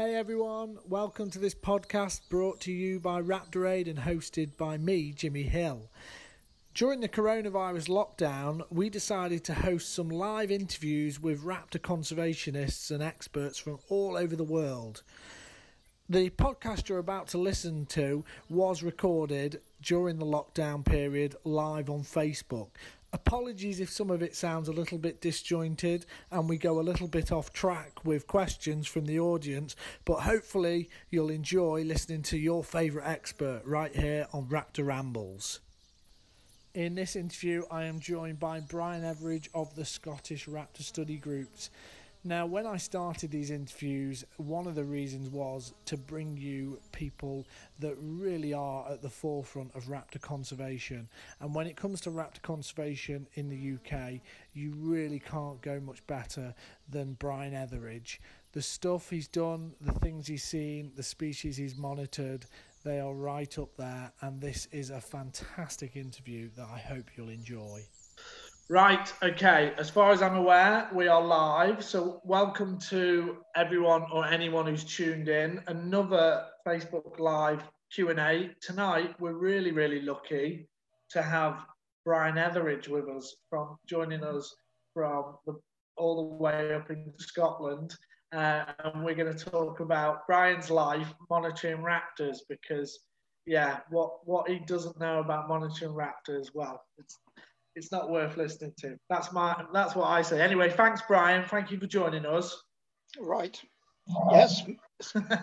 Hey everyone, welcome to this podcast brought to you by Raptor Aid and hosted by me, Jimmy Hill. During the coronavirus lockdown, we decided to host some live interviews with raptor conservationists and experts from all over the world. The podcast you're about to listen to was recorded during the lockdown period live on Facebook. Apologies if some of it sounds a little bit disjointed and we go a little bit off track with questions from the audience, but hopefully you'll enjoy listening to your favourite expert right here on Raptor Rambles. In this interview, I am joined by Brian Etheridge of the Scottish Raptor Study Groups. Now, when I started these interviews, one of the reasons was to bring you people that really are at the forefront of raptor conservation. And when it comes to raptor conservation in the UK, you really can't go much better than Brian Etheridge. The stuff he's done, the things he's seen, the species he's monitored, they are right up there, and this is a fantastic interview that I hope you'll enjoy. Right, okay. As far as I'm aware, we are live. So, welcome to everyone or anyone who's tuned in. Another Facebook Live Q&A. Tonight, we're really, really lucky to have Brian Etheridge with us from joining us from the, all the way up in Scotland. Uh, and we're going to talk about Brian's life monitoring raptors because, yeah, what what he doesn't know about monitoring raptors, well, it's it's not worth listening to. That's my that's what I say. Anyway, thanks, Brian. Thank you for joining us. Right. Yes,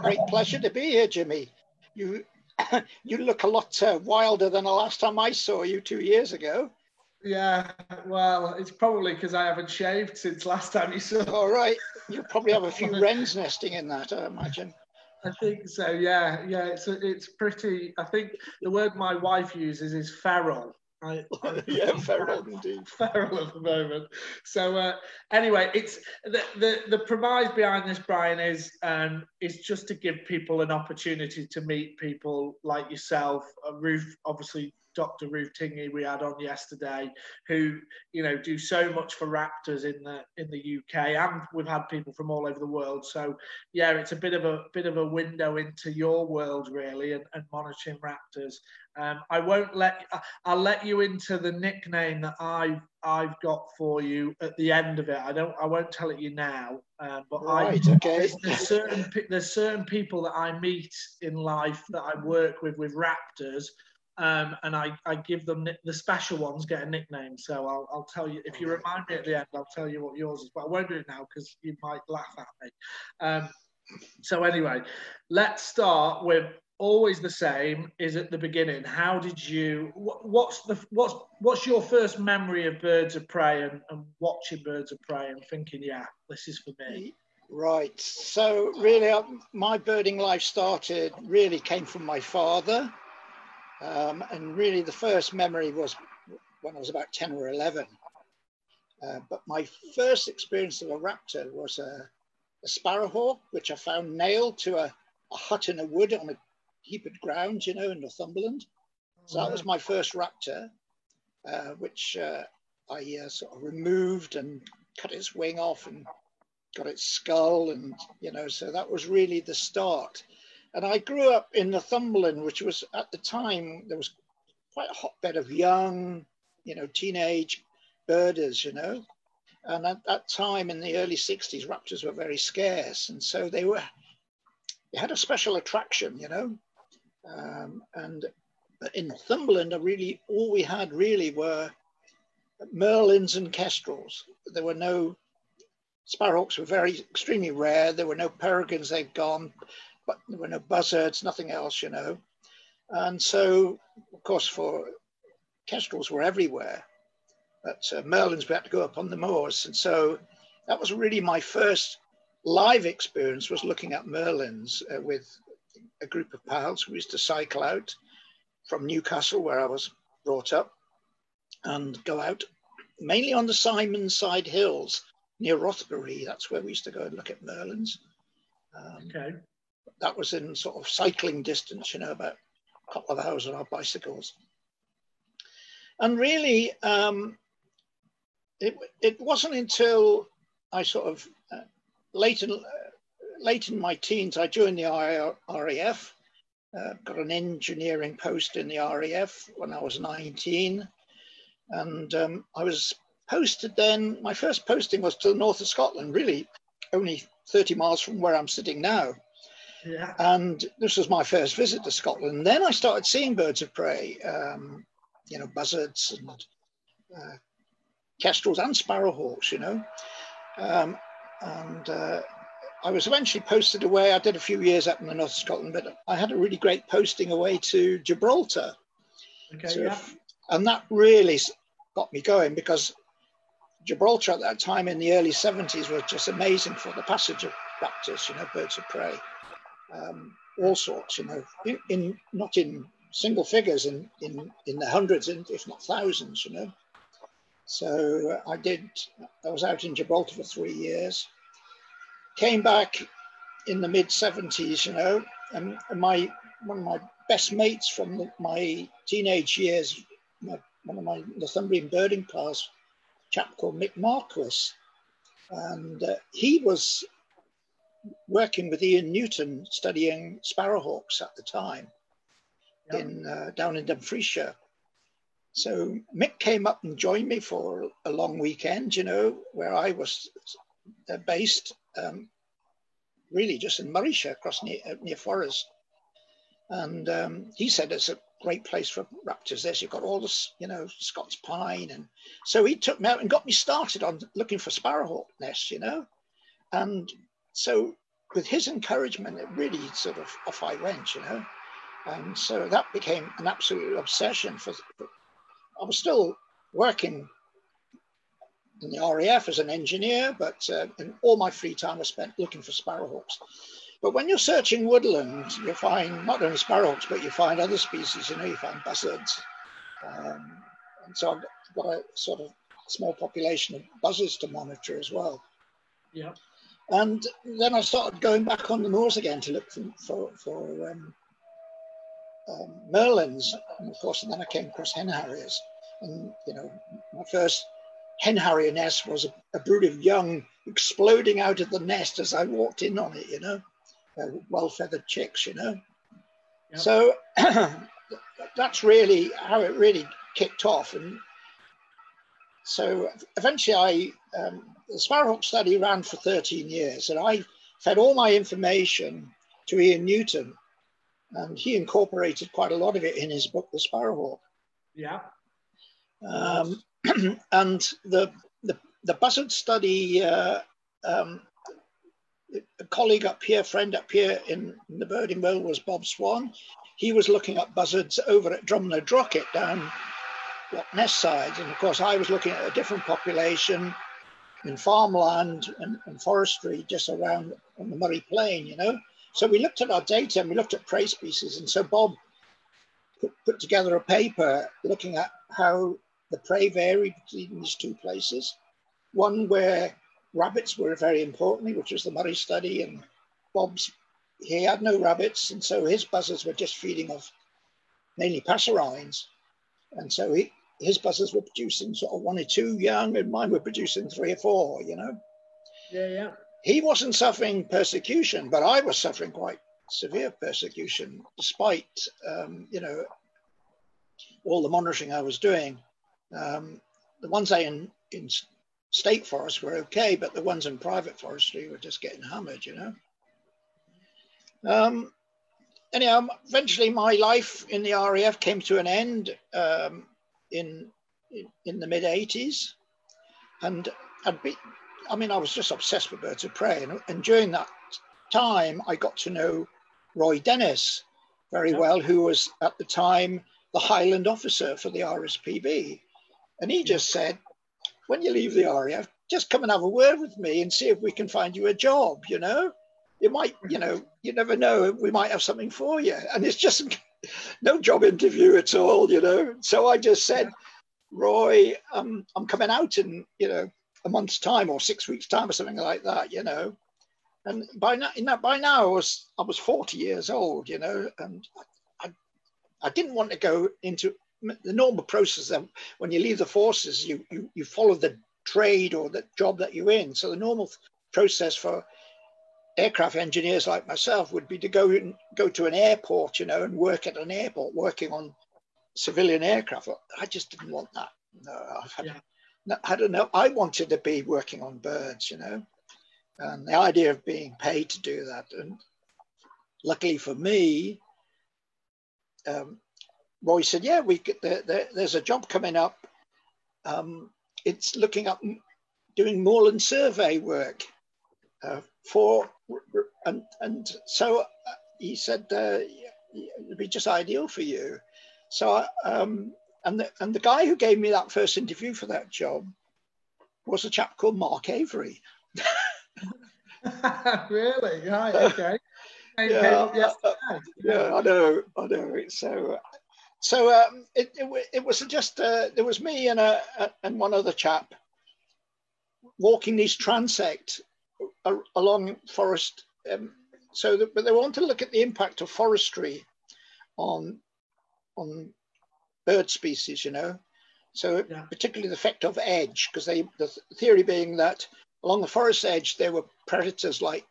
great pleasure to be here, Jimmy. You you look a lot uh, wilder than the last time I saw you two years ago. Yeah, well, it's probably because I haven't shaved since last time you saw. All right, you probably have a few wrens nesting in that, I imagine. I think so. Yeah, yeah. It's it's pretty. I think the word my wife uses is feral. I, yeah, feral indeed. Feral at the moment. So uh, anyway, it's the, the the premise behind this, Brian, is um, is just to give people an opportunity to meet people like yourself. Uh, Ruth, obviously, Dr. Ruth Tingay we had on yesterday, who you know do so much for raptors in the in the UK, and we've had people from all over the world. So yeah, it's a bit of a bit of a window into your world really, and, and monitoring raptors. Um, I won't let I'll let you into the nickname that I've I've got for you at the end of it. I don't I won't tell it you now, uh, but right, I, okay. there's, there's certain there's certain people that I meet in life that I work with with raptors um, and I, I give them the special ones get a nickname. So I'll, I'll tell you if you remind me at the end, I'll tell you what yours is. But I won't do it now because you might laugh at me. Um, so anyway, let's start with always the same. Is at the beginning. How did you? what's the what's what's your first memory of birds of prey and, and watching birds of prey and thinking, yeah, this is for me. Right. So really, uh, my birding life started really came from my father. Um, and really, the first memory was when I was about 10 or 11. Uh, but my first experience of a raptor was a, a sparrowhawk, which I found nailed to a, a, hut in a wood on a heap of ground, you know, in Northumberland. So that was my first raptor, uh, which uh, I uh, sort of removed and cut its wing off and got its skull. And, you know, so that was really the start. And I grew up in Northumberland, which was at the time, there was quite a hotbed of young, you know, teenage birders, you know. And at that time in the early 60s, raptors were very scarce. And so they were, they had a special attraction, you know. Um, and in Northumberland, really, all we had really were merlins and kestrels. There were no sparrowhawks were very extremely rare. There were no peregrines; they'd gone but there were no buzzards, nothing else, you know. And so, of course, for kestrels were everywhere, but uh, merlins we had to go up on the moors. And so that was really my first live experience was looking at merlins uh, with a group of pals. We used to cycle out from Newcastle, where I was brought up, and go out mainly on the Simonside Hills near Rothbury. That's where we used to go and look at merlins. Um, okay that was in sort of cycling distance, you know, about a couple of hours on our bicycles. And really, um, it, it wasn't until I sort of uh, late in, uh, late in my teens, I joined the RAF, uh, got an engineering post in the RAF when I was 19. And um, I was posted then, my first posting was to the north of Scotland, really only 30 miles from where I'm sitting now. Yeah. And this was my first visit to Scotland. And then I started seeing birds of prey, um, you know, buzzards and uh, kestrels and sparrowhawks, you know. Um, and uh, I was eventually posted away. I did a few years up in the north of Scotland, but I had a really great posting away to Gibraltar. Okay, so, yeah. And that really got me going because Gibraltar at that time in the early 70s was just amazing for the passage of raptors, you know, birds of prey, um, all sorts, you know, in, in, not in single figures, in, in, in the hundreds, and if not thousands, you know. So I did, I was out in Gibraltar for three years, came back in the mid 70s, you know, and, and my one of my best mates from the, my teenage years, my, one of my Northumbrian birding pals, chap called Mick Marquiss. And uh, he was working with Ian Newton studying sparrowhawks at the time yep. in uh, down in Dumfriesshire. So Mick came up and joined me for a long weekend, you know, where I was based, um, really just in Morayshire, across near, uh, near Forres. And um, he said it's a great place for raptors. There's you've got all this, you know, Scots pine, and so he took me out and got me started on looking for sparrowhawk nests, you know, and so with his encouragement, it really sort of off I went, you know, and so that became an absolute obsession for, for I was still working in the RAF as an engineer, but uh, in all my free time I spent looking for sparrowhawks. But when you're searching woodland, you find not only sparrowhawks, but you find other species. You know, you find buzzards. Um, and so I've got a sort of small population of buzzards to monitor as well. Yeah. And then I started going back on the moors again to look for, for, for um, um, merlins, and of course, and then I came across hen harriers. And you know, my first hen harrier nest was a, a brood of young exploding out of the nest as I walked in on it. You know, uh, well feathered chicks. You know, yep. so that's really how it really kicked off. And so eventually, I um, the Sparrowhawk study ran for 13 years, and I fed all my information to Ian Newton and he incorporated quite a lot of it in his book, The Sparrowhawk. Yeah. Um, and the, the, the buzzard study, uh, um, a colleague up here, friend up here in, in, the birding world was Bob Swann. He was looking at buzzards over at Drumnadrochit Drocket down Loch Ness side. And of course, I was looking at a different population in farmland and, and forestry just around on the Moray Plain, you know. So we looked at our data and we looked at prey species. And so Bob put, put together a paper looking at how the prey varied between these two places. One where rabbits were very important, which was the Moray study, and Bob's he had no rabbits, and so his buzzards were just feeding off mainly passerines, and so he, his buzzards were producing sort of one or two young, and mine were producing three or four. You know. Yeah, yeah he wasn't suffering persecution, but I was suffering quite severe persecution, despite um, you know all the monitoring I was doing. Um, the ones I in in state forest were okay, but the ones in private forestry were just getting hammered, you know. Um, anyhow, eventually my life in the RAF came to an end um, in, in, the mid 80s, and I'd be I mean, I was just obsessed with birds of prey. And, and during that time, I got to know Roy Dennis very well, who was at the time the Highland officer for the RSPB. And he just said, when you leave the RAF, just come and have a word with me and see if we can find you a job, you know? You might, you know, you never know, we might have something for you. And it's just no job interview at all, you know? So I just said, Roy, um, I'm coming out in, you know, a month's time or six weeks time or something like that, you know. And by now, in that, by now I was I was 40 years old, you know, and I, I didn't want to go into the normal process of when you leave the forces, you, you, you follow the trade or the job that you're in. So the normal process for aircraft engineers like myself would be to go and go to an airport, you know, and work at an airport, working on civilian aircraft. I just didn't want that. No, I've had, yeah. no, I don't know. I wanted to be working on birds, you know, and the idea of being paid to do that. And luckily for me, um, Roy said, "Yeah, we get there, there, there's a job coming up. Um, it's looking up doing moorland survey work uh, for and and so uh, he said uh, it'd be just ideal for you. So um, and the and the guy who gave me that first interview for that job was a chap called Mark Avery. really? Right. Okay. yeah, yeah, yeah, I know, I know. So, so um, it, it, it was just uh, there was me and a, a, and one other chap walking these transect along forest. Um, so, that, but they want to look at the impact of forestry on on bird species. You know, so yeah. particularly the effect of edge, because they the theory being that along the forest edge there were predators like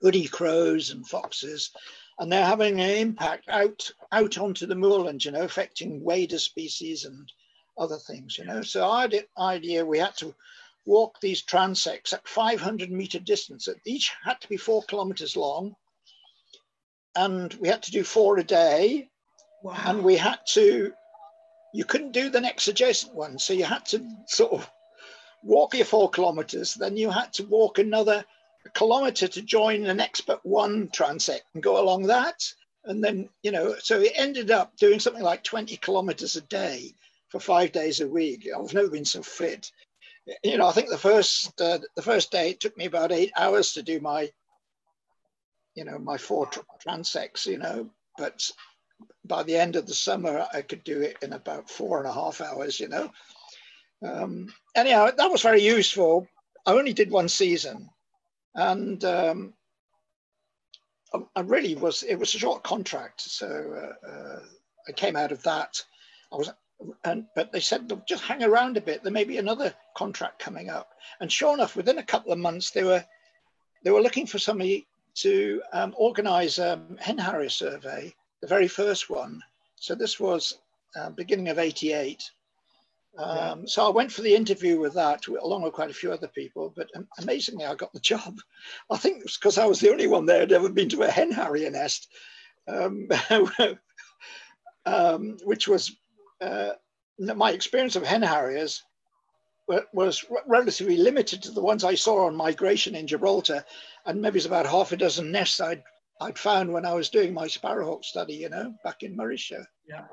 hoodie crows and foxes, and they're having an impact out out onto the moorland. You know, affecting wader species and other things. You know, so the idea we had to walk these transects at 500 meter distance. Each had to be four kilometers long. And we had to do four a day. Wow. And we had to, you couldn't do the next adjacent one. So you had to sort of walk your four kilometers. Then you had to walk another kilometer to join the next but one transect and go along that. And then, you know, so it ended up doing something like 20 kilometers a day for five days a week. I've never been so fit you know, I think the first uh, the first day it took me about eight hours to do my, you know, my four tr- transects. You know, but by the end of the summer I could do it in about four and a half hours. You know, um, anyhow, that was very useful. I only did one season, and um, I, I really was. It was a short contract, so uh, uh, I came out of that. I was and but they said just hang around a bit. There may be another contract coming up. And sure enough, within a couple of months, they were they were looking for somebody to um, organise a hen harrier survey, the very first one. So this was uh, beginning of '88. Um, yeah. So I went for the interview with that, along with quite a few other people. But amazingly, I got the job. I think it was because I was the only one there who'd ever been to a hen harrier nest, um, um, which was uh, my experience of hen harriers was relatively limited to the ones I saw on migration in Gibraltar, and maybe it's about half a dozen nests I'd I'd found when I was doing my sparrowhawk study, you know, back in Morayshire. Yeah.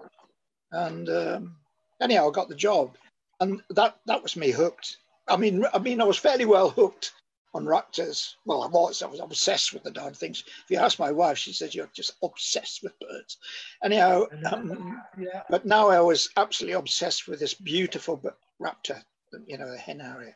And um, anyhow, I got the job, and that that was me hooked. I mean, I mean, I was fairly well hooked on raptors. Well, I was. I was obsessed with the darn things. If you ask my wife, she says you're just obsessed with birds. Anyhow, um, yeah. but now I was absolutely obsessed with this beautiful raptor, you know, the hen harrier.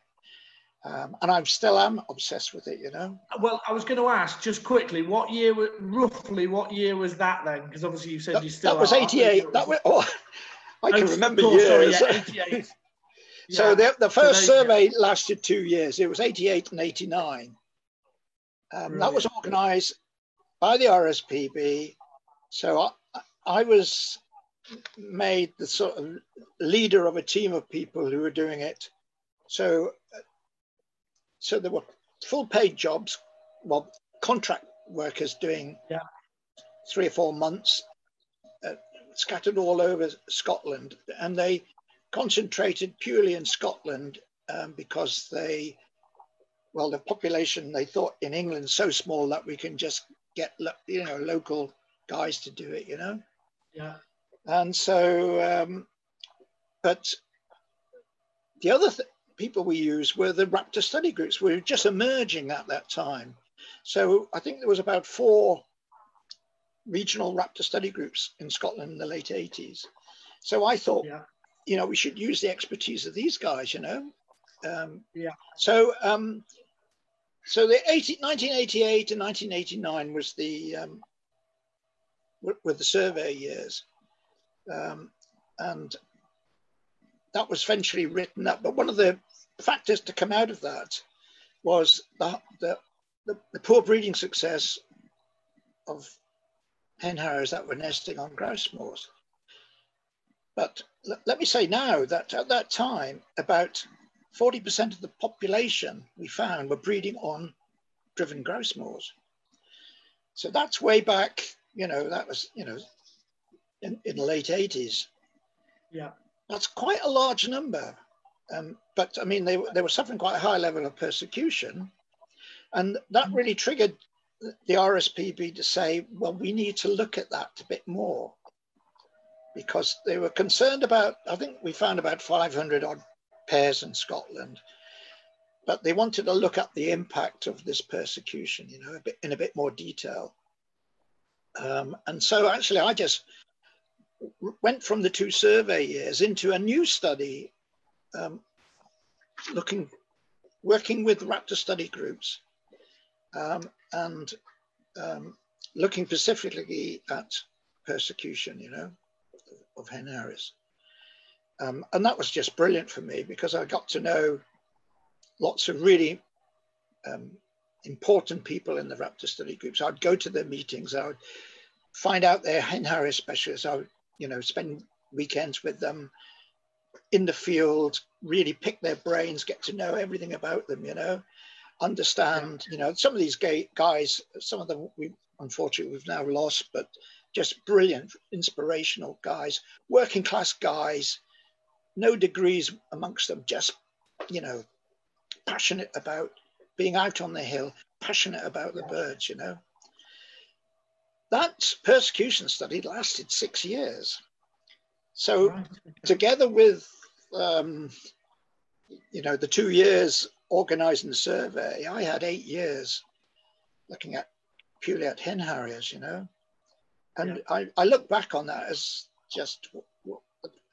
Um, and I still am obsessed with it, you know. Well, I was going to ask just quickly, what year, roughly, what year was that then? Because obviously you said that, you still. That was '88. That was. Oh, I can oh, remember course, years. Sorry, yeah, '88. So the, the first so they, survey lasted two years. It was 88 and 89. Um, That was organized by the RSPB. So I, I was made the sort of leader of a team of people who were doing it. So, so there were full paid jobs, well, contract workers doing yeah. three or four months, uh, scattered all over Scotland, and they concentrated purely in Scotland um, because they, well, the population they thought in England so small that we can just get you know local guys to do it, you know. Yeah. And so, um, but the other th- people we used were the raptor study groups. We were just emerging at that time. So I think there was about four regional raptor study groups in Scotland in the late 80s. So I thought, yeah you know, we should use the expertise of these guys, you know. Um, yeah. So, um, so the 80, 1988 and 1989 was the um, were the survey years, um, and that was eventually written up. But one of the factors to come out of that was the, the the, the poor breeding success of hen harriers that were nesting on grouse moors. But let me say now that at that time, about 40% of the population we found were breeding on driven grouse moors. So that's way back, you know, that was, you know, in, in the late 80s. Yeah. That's quite a large number. Um, but I mean, they, they were suffering quite a high level of persecution. And that mm. really triggered the RSPB to say, well, we need to look at that a bit more because they were concerned about, I think we found about 500 odd pairs in Scotland, but they wanted to look at the impact of this persecution, you know, a bit, in a bit more detail. Um, and so actually I just went from the two survey years into a new study um, looking, working with raptor study groups um, and um, looking specifically at persecution, you know, of hen harriers. Um, and that was just brilliant for me because I got to know lots of really um, important people in the raptor study groups. I'd go to their meetings. I would find out their hen harrier specialists. I would, you know, spend weekends with them in the field, really pick their brains, get to know everything about them, you know understand, you know, some of these guys, some of them we unfortunately we've now lost, but just brilliant, inspirational guys, working class guys, no degrees amongst them, just, you know, passionate about being out on the hill, passionate about the birds, you know. That persecution study lasted six years. So, together with, um, you know, the two years organizing the survey, I had eight years looking at purely at hen harriers, you know. And yeah. I, I look back on that as just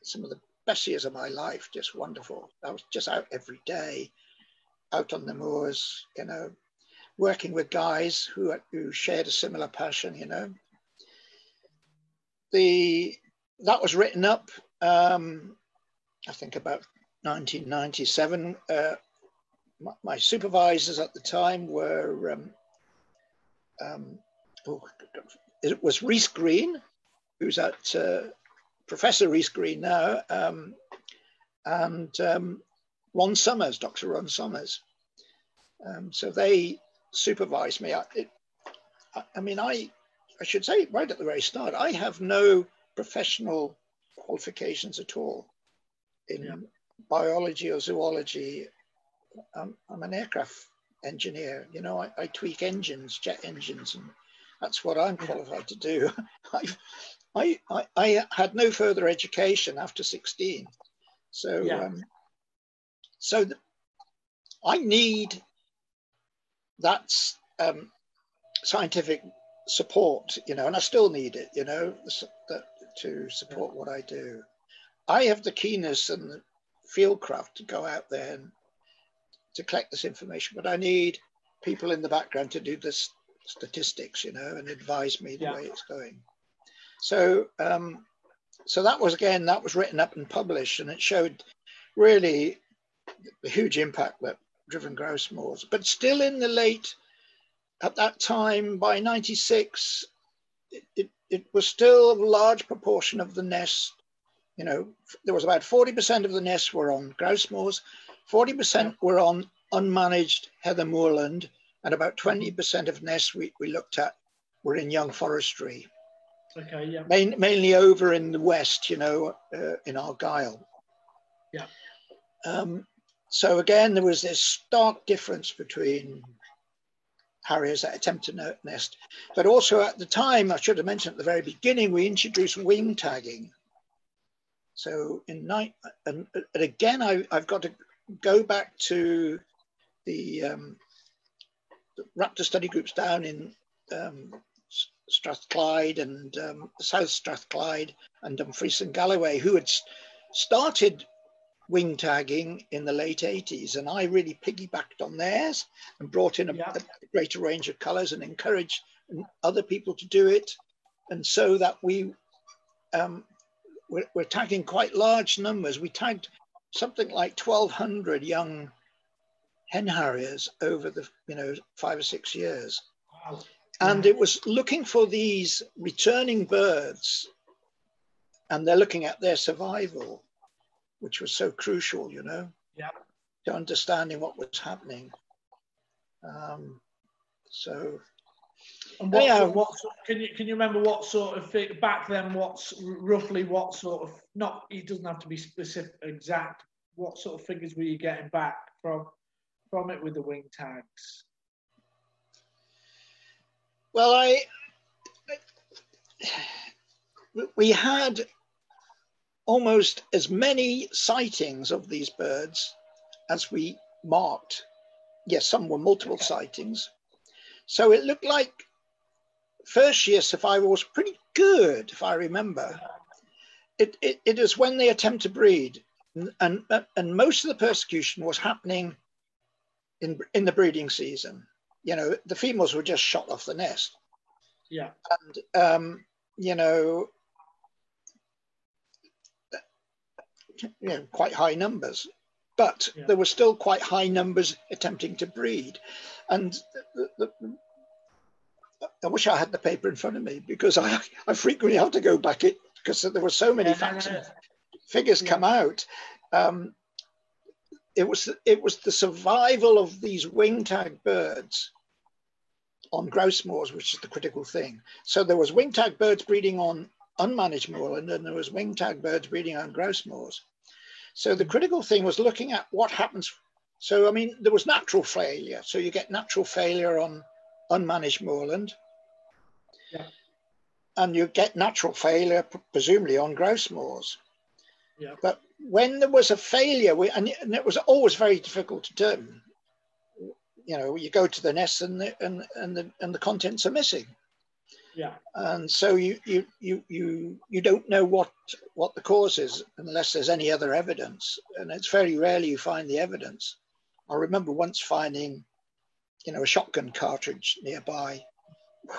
some of the best years of my life, just wonderful. I was just out every day, out on the moors, you know, working with guys who, who shared a similar passion, you know. The that was written up, um, I think about 1997. Uh, my, supervisors at the time were um, um, oh, it was Rhys Green, who's at uh, Professor Rhys Green now, um, and um, Ron Summers, Dr. Ron Summers. Um, so they supervised me. I, it, I mean, I, I should say right at the very start, I have no professional qualifications at all in yeah. biology or zoology I'm, I'm an aircraft engineer. You know, I, I, tweak engines, jet engines, and that's what I'm qualified to do. I, I, I, had no further education after 16. So, yeah. um, so the, I need that um, scientific support, you know, and I still need it, you know, to support what I do. I have the keenness and the fieldcraft to go out there and to collect this information, but I need people in the background to do this statistics, you know, and advise me the yeah. way it's going. So, um, so that was again that was written up and published, and it showed really the huge impact that driven grouse moors. But still, in the late at that time, by '96, it, it, it was still a large proportion of the nests. You know, there was about 40% of the nests were on grouse moors, 40% were on unmanaged heather moorland, and about 20% of nests we, we looked at were in young forestry. Okay, yeah. Main, mainly over in the west, you know, uh, in Argyll. Yeah. Um, so again, there was this stark difference between harriers that attempt to nest. But also at the time, I should have mentioned at the very beginning, we introduced wing tagging. So in night, and, and again, I, have got to go back to the, um, the raptor study groups down in um, Strathclyde and um, South Strathclyde and Dumfries and Galloway, who had started wing tagging in the late 80s. And I really piggybacked on theirs and brought in a, yeah. a greater range of colors and encouraged other people to do it. And so that we, um, we're, we're, tagging quite large numbers. We tagged something like 1,200 young hen harriers over the you know five or six years. Wow. And it was looking for these returning birds, and they're looking at their survival, which was so crucial, you know, yeah. to understanding what was happening. Um, so and what, yeah. what can you can you remember what sort of thing, back then? What's roughly what sort of not? It doesn't have to be specific, exact. What sort of figures were you getting back from from it with the wing tags? Well, I we had almost as many sightings of these birds as we marked. Yes, some were multiple okay. sightings. So it looked like first year survival was pretty good, if I remember. It, it, it is when they attempt to breed, and, and most of the persecution was happening in, in the breeding season. You know, the females were just shot off the nest. Yeah. And, um, you know, you know, quite high numbers, but yeah. there were still quite high numbers attempting to breed. And the, the, I wish I had the paper in front of me because I, I frequently have to go back it because there were so many yeah, facts and figures yeah. come out. Um, it was it was the survival of these wing tag birds on grouse moors, which is the critical thing. So there was wing tag birds breeding on unmanaged moorland, and there was wing tag birds breeding on grouse moors. So the critical thing was looking at what happens. So I mean, there was natural failure. So you get natural failure on unmanaged moorland. Yeah. And you get natural failure, presumably on grouse moors. Yeah. But when there was a failure, we, and, and it was always very difficult to determine, you know, you go to the nest and the, and, and the, and the contents are missing. Yeah. And so you, you, you, you, you don't know what, what the cause is unless there's any other evidence. And it's very rarely you find the evidence. I remember once finding you know, a shotgun cartridge nearby.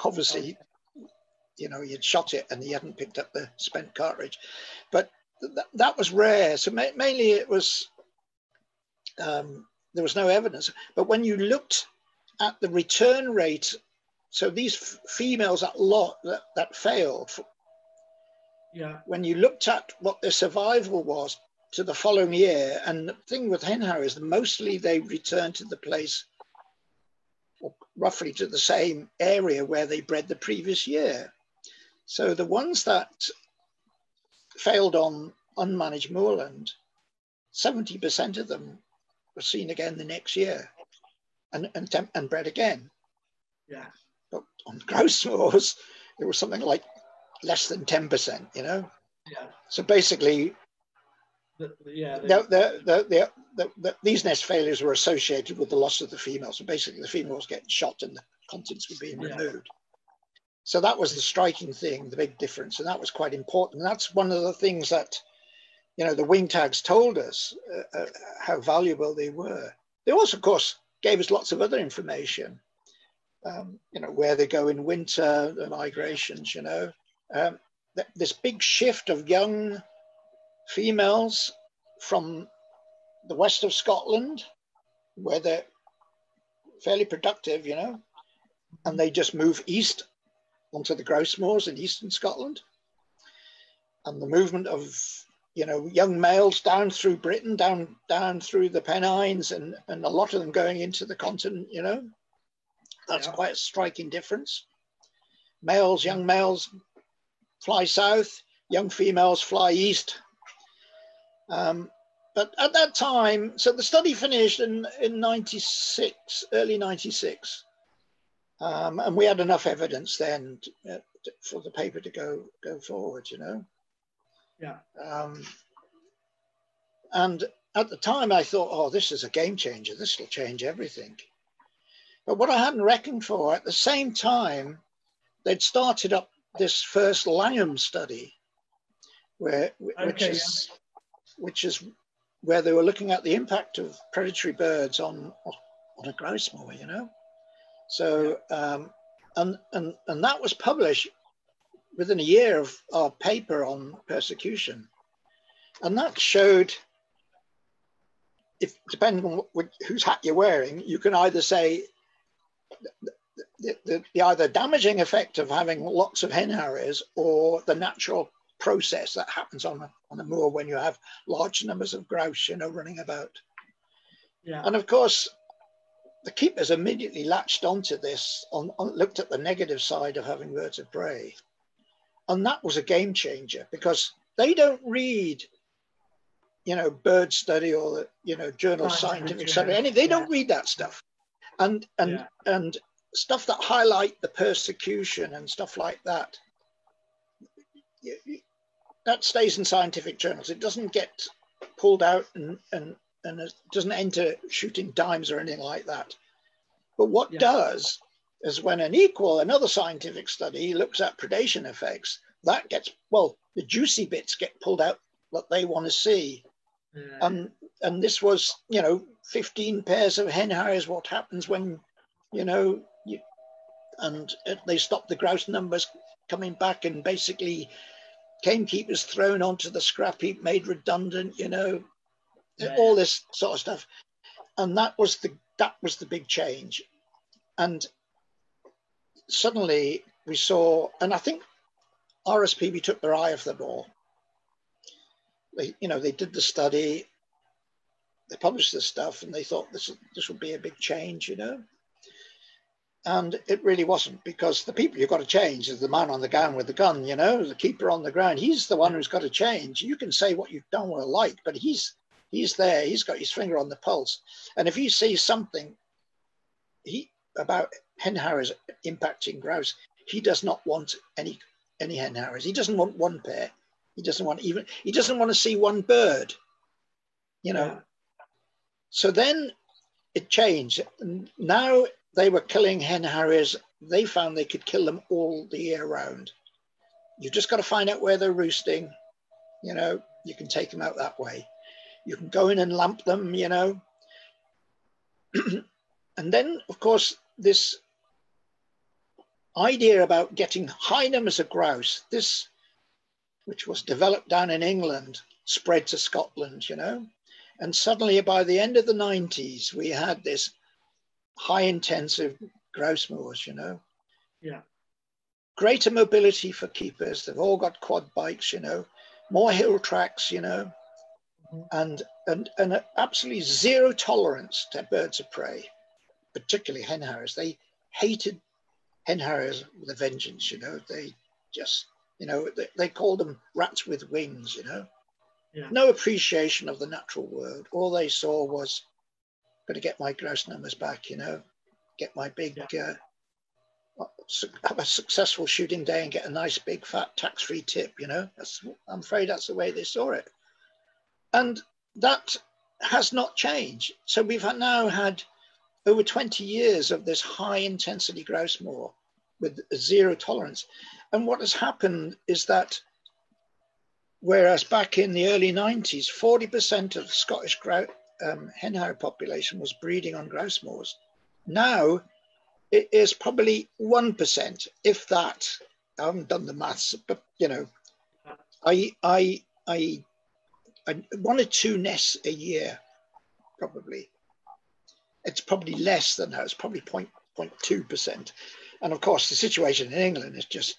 Obviously, you know, he'd shot it and he hadn't picked up the spent cartridge. But th- that was rare. So ma- mainly it was, um, there was no evidence. But when you looked at the return rate, so these f- females that lot that, that failed, yeah. when you looked at what their survival was to the following year, and the thing with hen harriers, mostly they returned to the place or roughly to the same area where they bred the previous year. So the ones that failed on unmanaged moorland, 70% of them were seen again the next year and, and, and bred again. Yeah. But on grouse moors, it was something like less than 10%, you know? Yeah. So basically, the, yeah, the, the, the, the, the, these nest failures were associated with the loss of the females. So basically, the females get shot and the contents were being yeah. removed. So that was the striking thing, the big difference, and that was quite important. And that's one of the things that, you know, the wing tags told us uh, uh, how valuable they were. They also, of course, gave us lots of other information. Um, you know, where they go in winter, the migrations. You know, um, th- this big shift of young females from the west of Scotland, where they're fairly productive, you know, and they just move east onto the grouse moors in eastern Scotland. And the movement of, you know, young males down through Britain, down down through the Pennines, and, and a lot of them going into the continent, you know. That's yeah. quite a striking difference. Males, young males fly south, young females fly east um, but at that time, so the study finished in, in 96, early 96. Um, and we had enough evidence then to, uh, to, for the paper to go go forward, you know. Yeah. Um, and at the time, I thought, oh, this is a game changer. This will change everything. But what I hadn't reckoned for, at the same time, they'd started up this first Langholm study, where which okay, is yeah which is where they were looking at the impact of predatory birds on on a grouse moor, you know. So um, and and and that was published within a year of our paper on persecution, and that showed if depending on what, whose hat you're wearing, you can either say the, the, the, either damaging effect of having lots of hen harriers or the natural process that happens on a, on a moor when you have large numbers of grouse, you know, running about. Yeah. And of course, the keepers immediately latched onto this, on, on, looked at the negative side of having birds of prey. And that was a game changer because they don't read, you know, bird study or, the, you know, journal scientific, scientific study. Any, they yeah. don't read that stuff. And, and, yeah. and stuff that highlight the persecution and stuff like that that stays in scientific journals it doesn't get pulled out and and, and it doesn't enter Shooting Times or anything like that but what yeah. does is when an equal another scientific study looks at predation effects that gets well the juicy bits get pulled out that they want to see yeah. and and this was you know 15 pairs of hen harriers what happens when you know and they stopped the grouse numbers coming back and basically gamekeepers thrown onto the scrap heap, made redundant, you know, yeah. all this sort of stuff. And that was the that was the big change. And suddenly we saw, and I think RSPB took their eye off the ball. They, you know, they did the study, they published this stuff, and they thought this this would be a big change, you know. And it really wasn't because the people you've got to change is the man on the ground with the gun, you know, the keeper on the ground. He's the one who's got to change. You can say what you don't want to like, but he's he's there. He's got his finger on the pulse. And if he sees something he about hen harriers impacting grouse, he does not want any any hen harriers. He doesn't want one pair. He doesn't want even he doesn't want to see one bird. You know. Yeah. So then it changed. Now they were killing hen harriers. They found they could kill them all the year round. You've just got to find out where they're roosting. You know, you can take them out that way. You can go in and lamp them, you know. and then, of course, this idea about getting high numbers of grouse, this, which was developed down in England, spread to Scotland, you know. And suddenly, by the end of the 90s, we had this high intensive grouse moors, you know. Yeah. Greater mobility for keepers. They've all got quad bikes, you know, more hill tracks, you know. And, and, and absolutely zero tolerance to birds of prey, particularly hen harriers. They hated hen harriers with a vengeance, you know. They just, you know, they, they called them rats with wings, you know. Yeah. No appreciation of the natural world. All they saw was got to get my gross numbers back, you know, get my big, yeah. uh, have a successful shooting day and get a nice big fat tax free tip, you know. That's, I'm afraid that's the way they saw it. And that has not changed. So we've now had over 20 years of this high intensity grouse moor with zero tolerance. And what has happened is that whereas back in the early 90s, 40% of Scottish um, hen harrier population was breeding on grouse moors. Now it is probably 1%, if that. I haven't done the maths, but you know, I, I, I one or two nests a year, probably. It's probably less than that. It's probably 0.2%. And of course, the situation in England is just,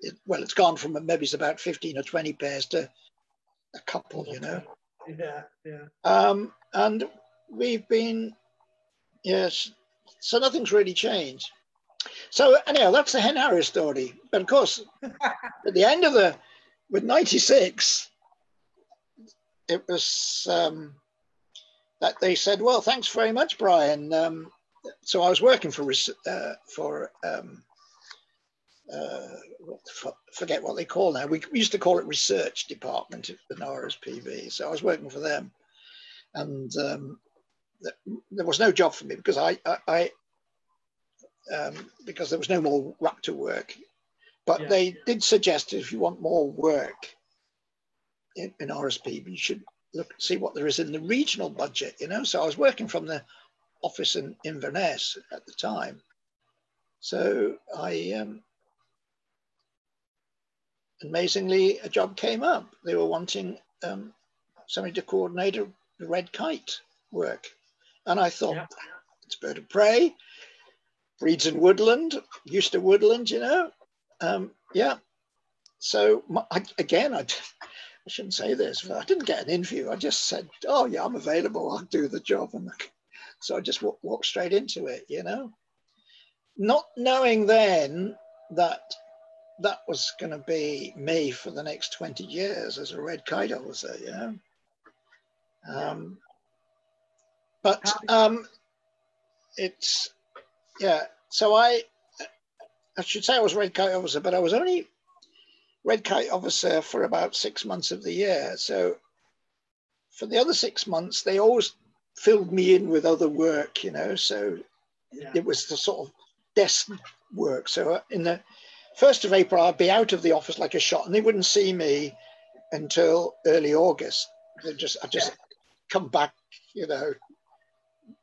it, well, it's gone from maybe it's about 15 or 20 pairs to a couple, you know. Yeah, yeah. Um, and we've been, yes, so nothing's really changed. So anyhow, that's the hen harrier story. But of course, at the end of the, with 96, it was um, that they said, well, thanks very much, Brian. Um, so I was working for, uh, for um, uh, forget what they call now. We used to call it research department at the RSPB. So I was working for them, and um, there was no job for me because I, I, I um, because there was no more raptor work. But yeah. they did suggest if you want more work in, in RSPB, you should look see what there is in the regional budget. You know, so I was working from the office in Inverness at the time. So I um, amazingly, a job came up. They were wanting um, somebody to coordinate a the red kite work. And I thought, yeah. it's bird of prey, breeds in woodland, used to woodland, you know. Um, yeah. So my, I, again, I, I shouldn't say this, but I didn't get an interview. I just said, oh yeah, I'm available. I'll do the job. And so I just walked walk straight into it, you know. Not knowing then that that was going to be me for the next 20 years as a red kite officer, you know. Um, but um, it's, yeah, so I, I should say I was red kite officer, but I was only red kite officer for about six months of the year. So for the other six months, they always filled me in with other work, you know. So yeah. it was the sort of desk work. So in the first of April, I'd be out of the office like a shot, and they wouldn't see me until early August. They just I just yeah. come back, you know,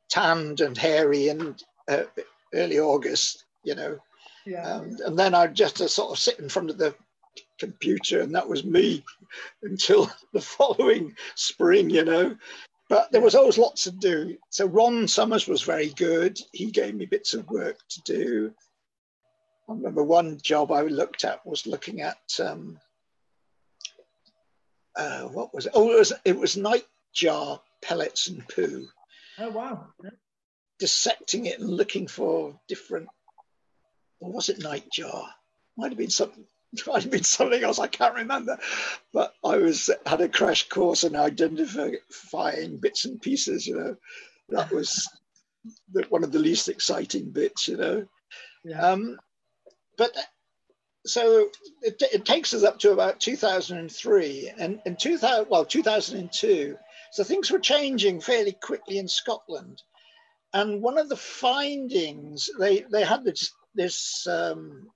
tanned and hairy in uh, early August, you know. Yeah. Um, and then I'd just uh, sort of sit in front of the computer, and that was me until the following spring, you know. But there was always lots to do. So Ron Summers was very good. He gave me bits of work to do. I remember one job I looked at was looking at um, uh, what was it? Oh, it was it was nightjar pellets and poo. Oh wow! Dissecting it and looking for different. Or was it nightjar? Might have been something. Might have been something else. I can't remember. But I was had a crash course in identifying bits and pieces. You know, that was the, one of the least exciting bits. You know. Yeah. Um, but so it, it, takes us up to about 2003 and in 2000 well 2002 so things were changing fairly quickly in scotland and one of the findings they they had this this um,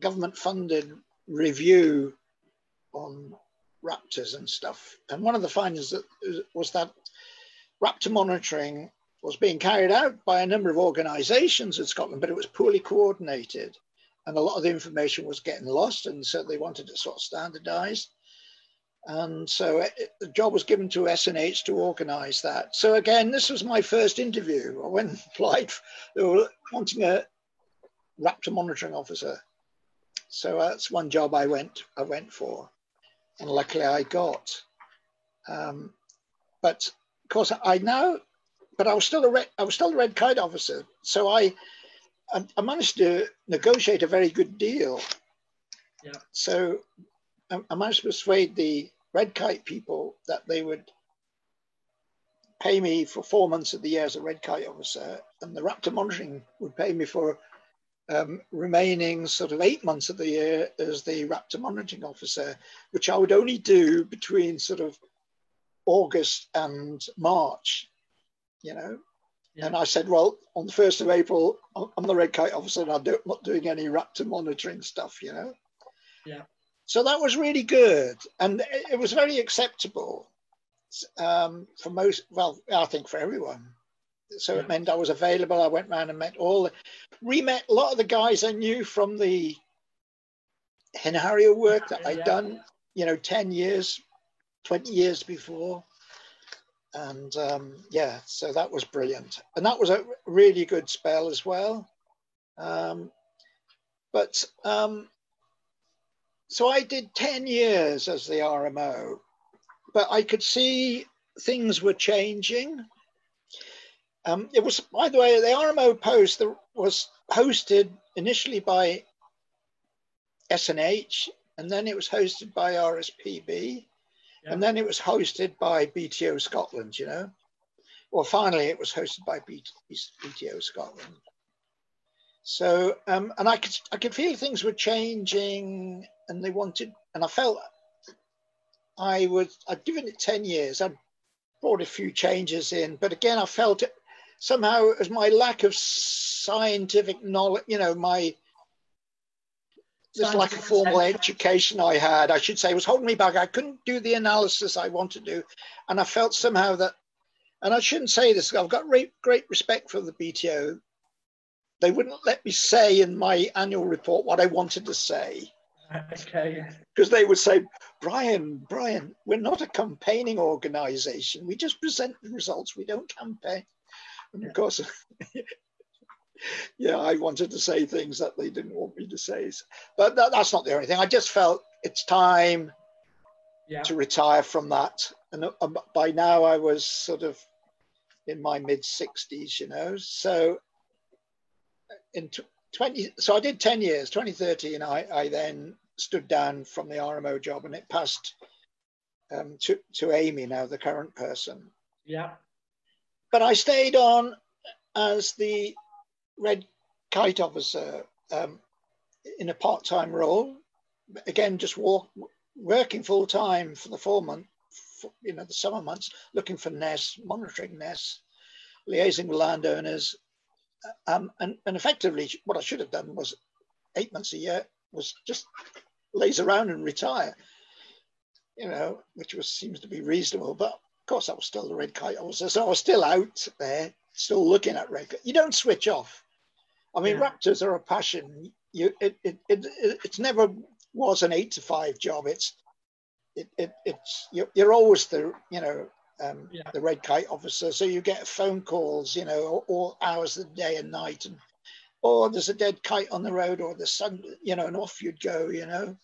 government funded review on raptors and stuff and one of the findings that was that raptor monitoring was being carried out by a number of organizations in Scotland, but it was poorly coordinated. And a lot of the information was getting lost, and so they wanted to sort of standardize. And so it, the job was given to SNH to organize that. So again, this was my first interview. I went and applied. They were wanting a raptor monitoring officer. So that's one job I went I went for, and luckily I got. Um, but of course, I now but I was still a red, I was still a red kite officer. So I, I managed to negotiate a very good deal. Yeah. So I managed to persuade the red kite people that they would pay me for four months of the year as a red kite officer, and the raptor monitoring would pay me for um, remaining sort of eight months of the year as the raptor monitoring officer, which I would only do between sort of August and March you know. Yeah. And I said, well, on the 1st of April, I'm the red kite officer and I'm not doing any raptor monitoring stuff, you know. Yeah. So that was really good. And it was very acceptable um, for most, well, I think for everyone. So it meant I was available. I went around and met all, the, re-met a lot of the guys I knew from the hen harrier work that I'd yeah. done, you know, 10 years, 20 years before and um, yeah, so that was brilliant, and that was a really good spell as well. Um, but um, so I did ten years as the RMO, but I could see things were changing. Um, it was, by the way, the RMO post that was hosted initially by SNH, and then it was hosted by RSPB. And then it was hosted by BTO Scotland, you know. Well, finally, it was hosted by BTO Scotland. So, um, and I could I could feel things were changing, and they wanted, and I felt I would I'd given it ten years. I'd brought a few changes in, but again, I felt it somehow as my lack of scientific knowledge, you know, my this lack of formal education I had, I should say, was holding me back. I couldn't do the analysis I wanted to do. And I felt somehow that, and I shouldn't say this, I've got great, great respect for the BTO. They wouldn't let me say in my annual report what I wanted to say. Okay. Because they would say, Brian, Brian, we're not a campaigning organization. We just present the results. We don't campaign. And of course, yeah, I wanted to say things that they didn't want me to say. But that, that's not the only thing. I just felt it's time yeah. to retire from that. And uh, by now I was sort of in my mid 60s, you know. So in 20, so I did 10 years, 2013, I, I then stood down from the RMO job and it passed um, to, to Amy, now the current person. Yeah. But I stayed on as the Red Kite officer um, in a part time role. Again, just walk, working full time for the four month, you know, the summer months, looking for nests, monitoring nests, liaising with landowners. Um, and, and effectively, what I should have done was eight months a year was just laze around and retire, you know, which was seems to be reasonable. But course, I was still the red kite officer, so I was still out there, still looking at red. Kite. You don't switch off. I mean, yeah. raptors are a passion. You, it, it, it, it, it's never was an eight to five job. It's, it, it it's you're, you're always the, you know, um, yeah. the red kite officer. So you get phone calls, you know, all hours of the day and night, and or there's a dead kite on the road, or the sun, you know, and off you'd go, you know.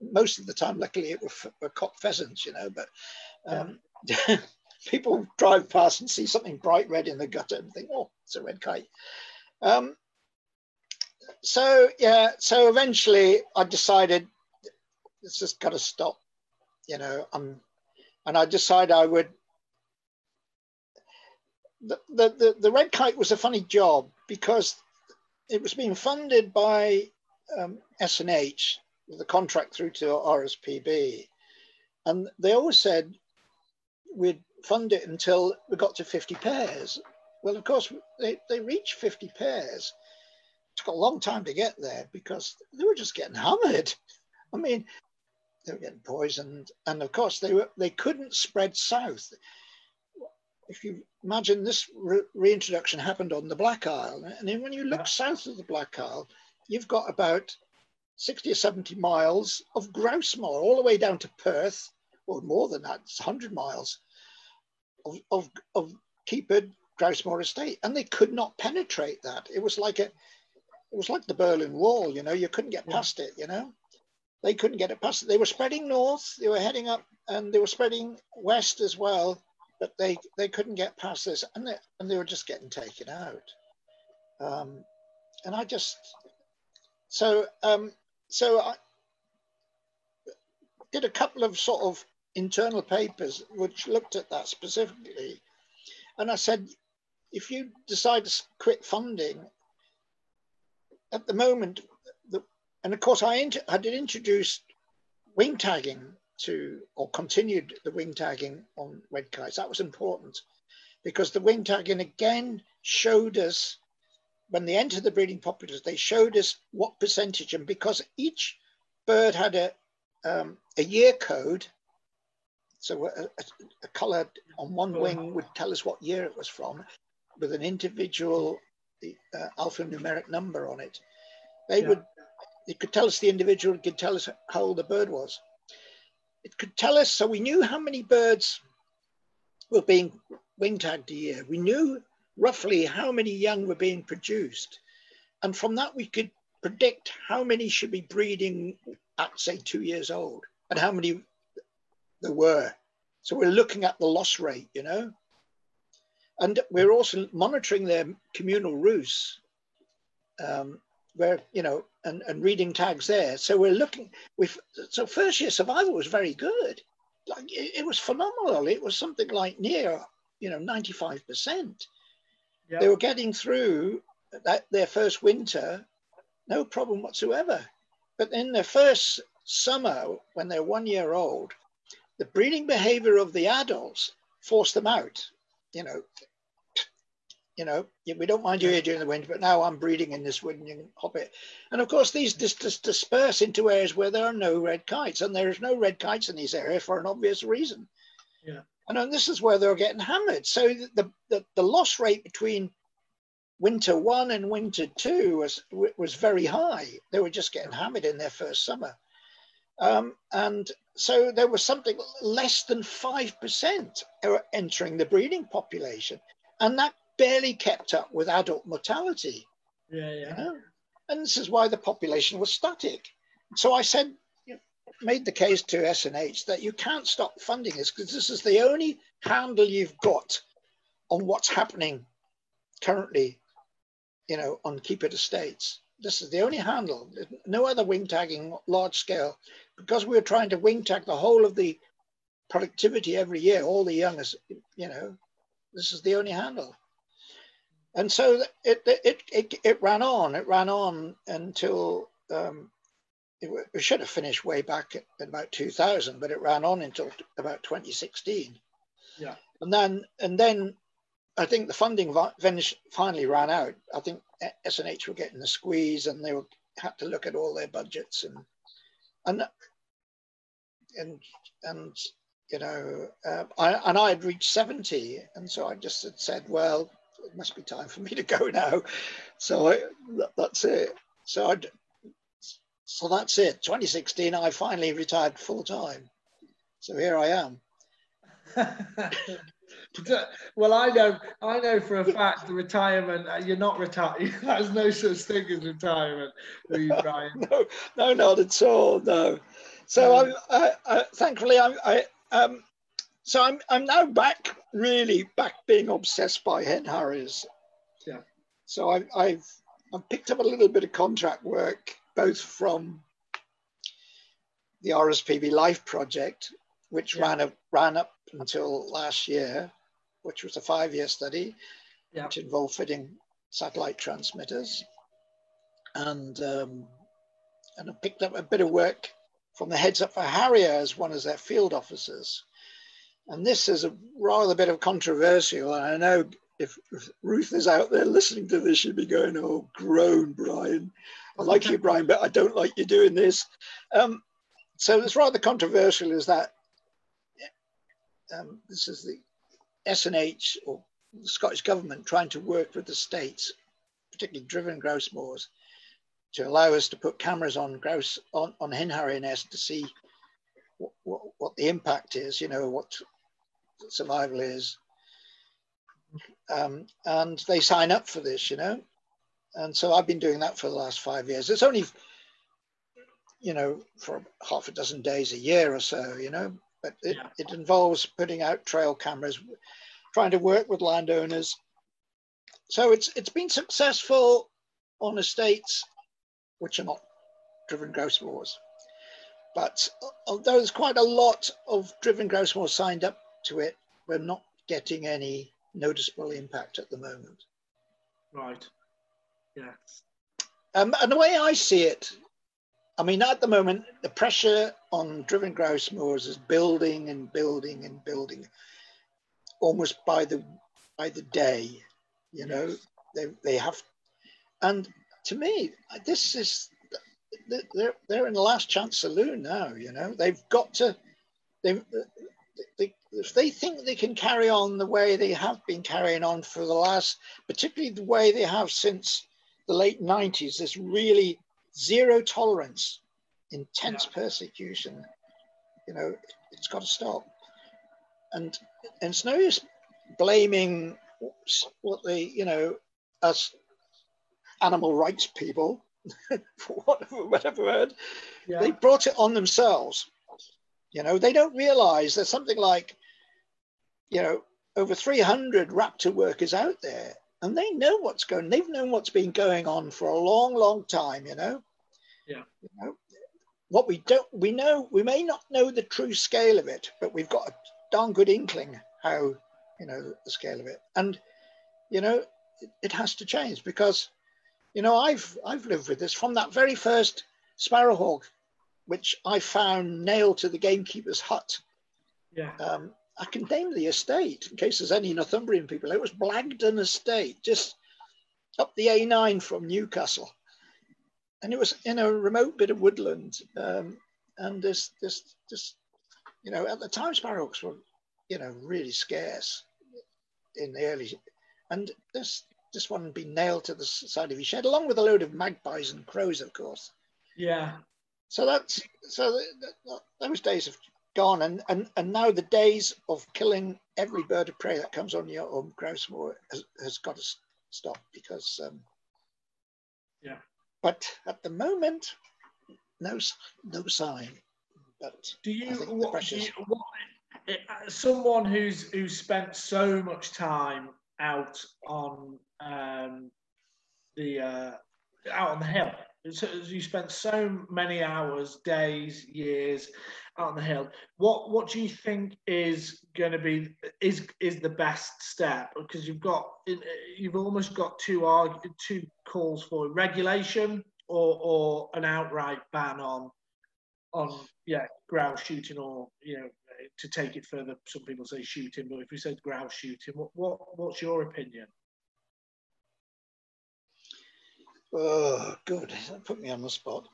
Most of the time, luckily, it were, were cock pheasants, you know, but um. people drive past and see something bright red in the gutter and think, oh, it's a red kite. Um, so yeah, so eventually I decided it's just got to stop, you know. Um, and I decided I would. The, the, the, the red kite was a funny job because it was being funded by um, SNH, the contract through to RSPB. And they always said we'd fund it until we got to 50 pairs. Well, of course, they, they reached 50 pairs. It took a long time to get there because they were just getting hammered. I mean, they were getting poisoned. And of course, they, were, they couldn't spread south if you imagine this re- reintroduction happened on the Black Isle, and then when you look yeah. south of the Black Isle, you've got about 60 or 70 miles of grouse moor, all the way down to Perth, or more than that, it's 100 miles of, of, of keepered grouse moor estate. And they could not penetrate that. It was like a, it was like the Berlin Wall, you know, you couldn't get yeah. past it, you know. They couldn't get it past it. They were spreading north, they were heading up, and they were spreading west as well but they they couldn't get past this, and they and they were just getting taken out. Um, and I just so um, so I did a couple of sort of internal papers which looked at that specifically, and I said, if you decide to quit funding, at the moment, the, and of course I, inter, I did introduce wing tagging to or continued the wing tagging on red kites. That was important because the wing tagging again showed us when they entered the breeding populace, they showed us what percentage, and because each bird had a um, a year code, so a, a, a on one wing would tell us what year it was from, with an individual uh, alphanumeric number on it. They yeah. would, it could tell us the individual, it could tell us how old the bird was it could tell us, so we knew how many birds were being wing tagged a year. We knew roughly how many young were being produced. And from that, we could predict how many should be breeding at, say, two years old and how many there were. So we're looking at the loss rate, you know. And we're also monitoring their communal roosts. Um, where you know and, and reading tags there so we're looking with so first year survival was very good like it, it was phenomenal it was something like near you know 95 percent yep. they were getting through that their first winter no problem whatsoever but in their first summer when they're one year old the breeding behavior of the adults forced them out you know you know, we don't mind you here during the winter, but now I'm breeding in this wooden hoppet. And of course, these dis- dis- disperse into areas where there are no red kites, and there's no red kites in these areas for an obvious reason. Yeah. And this is where they're getting hammered. So the, the, the loss rate between winter one and winter two was was very high. They were just getting hammered in their first summer. Um, and so there was something less than 5% er, entering the breeding population. And that barely kept up with adult mortality. Yeah, yeah. You know? And this is why the population was static. So I said, made the case to SNH that you can't stop funding this because this is the only handle you've got on what's happening currently, you know, on keepered estates. This is the only handle. no other wing tagging large scale because we were trying to wing tag the whole of the productivity every year, all the youngest, you know, this is the only handle. And so it, it, it, it ran on, it ran on until um, it, it, should have finished way back at about 2000, but it ran on until about 2016. Yeah. And then, and then I think the funding finally ran out. I think SNH were getting the squeeze and they were, had to look at all their budgets and, and, and, and you know, uh, I, and I had reached 70. And so I just had said, well, it must be time for me to go now. So I, that, that's it. So I, so that's it. 2016, I finally retired full time. So here I am. well, I know, I know for a fact the retirement. Uh, you're not retired. There's no such thing as retirement you, Brian. no, no, not at all. No. So I'm, I, I, thankfully, I'm, I, um, so I'm, I'm now back, really back being obsessed by hen harriers. Yeah. So I, I've, I've picked up a little bit of contract work, both from the RSPB Life project, which yeah. ran up, ran up until last year, which was a five-year study, yeah. which involved fitting satellite transmitters, and um, and I picked up a bit of work from the Heads Up for Harrier as one of their field officers. And this is a rather bit of controversial. And I know if, if Ruth is out there listening to this, she'd be going, "Oh, groan, Brian. I like you, Brian, but I don't like you doing this." Um, so it's rather controversial. Is that um, this is the SNH or the Scottish government trying to work with the states, particularly driven grouse moors, to allow us to put cameras on grouse on, on hen harrier nests to see what, what, what, the impact is, you know, what survival is. Um, and they sign up for this, you know. And so I've been doing that for the last five years. It's only, you know, for half a dozen days a year or so, you know, but it, yeah. it involves putting out trail cameras, trying to work with landowners. So it's it's been successful on estates which are not driven grouse moors. But although there's quite a lot of driven grouse moors signed up to it, we're not getting any noticeable impact at the moment. Right. Yes. Um, and the way I see it, I mean, at the moment, the pressure on driven grouse moors is building and building and building, almost by the by the day. You know, they they have, and to me, this is they're they're in the last chance saloon now. You know, they've got to they, they if they think they can carry on the way they have been carrying on for the last, particularly the way they have since the late 90s, this really zero tolerance, intense yeah. persecution. You know, it's got to stop. And, and it's no use blaming what they, you know, us animal rights people, for whatever, whatever word, yeah. they brought it on themselves. You know, they don't realize there's something like, you know, over 300 raptor workers out there, and they know what's going. They've known what's been going on for a long, long time. You know, yeah. You know, what we don't, we know, we may not know the true scale of it, but we've got a darn good inkling how, you know, the scale of it, and you know, it, it has to change because you know, I've I've lived with this from that very first sparrowhawk, which I found nailed to the gamekeeper's hut. Yeah. Um, I can name the estate in case there's any Northumbrian people. It was Blagdon Estate, just up the A9 from Newcastle, and it was in a remote bit of woodland. Um, and this this this, you know, at the time sparrowhawks were, you know, really scarce in the early, and this this one had been nailed to the side of his shed, along with a load of magpies and crows, of course. Yeah. So that's so those days have gone, and, and and now the days of killing every bird of prey that comes on your home grouse moor has, has got to stop because um, yeah. But at the moment, no no sign. But do you, what, do you what, uh, someone who's who's spent so much time out on um, the uh, out on the hill. So you spent so many hours, days, years out on the hill. What what do you think is going to be is is the best step? Because you've got you've almost got two argue, two calls for regulation or or an outright ban on on yeah grouse shooting or you know to take it further. Some people say shooting, but if we said grouse shooting, what what what's your opinion? Oh, good. That put me on the spot.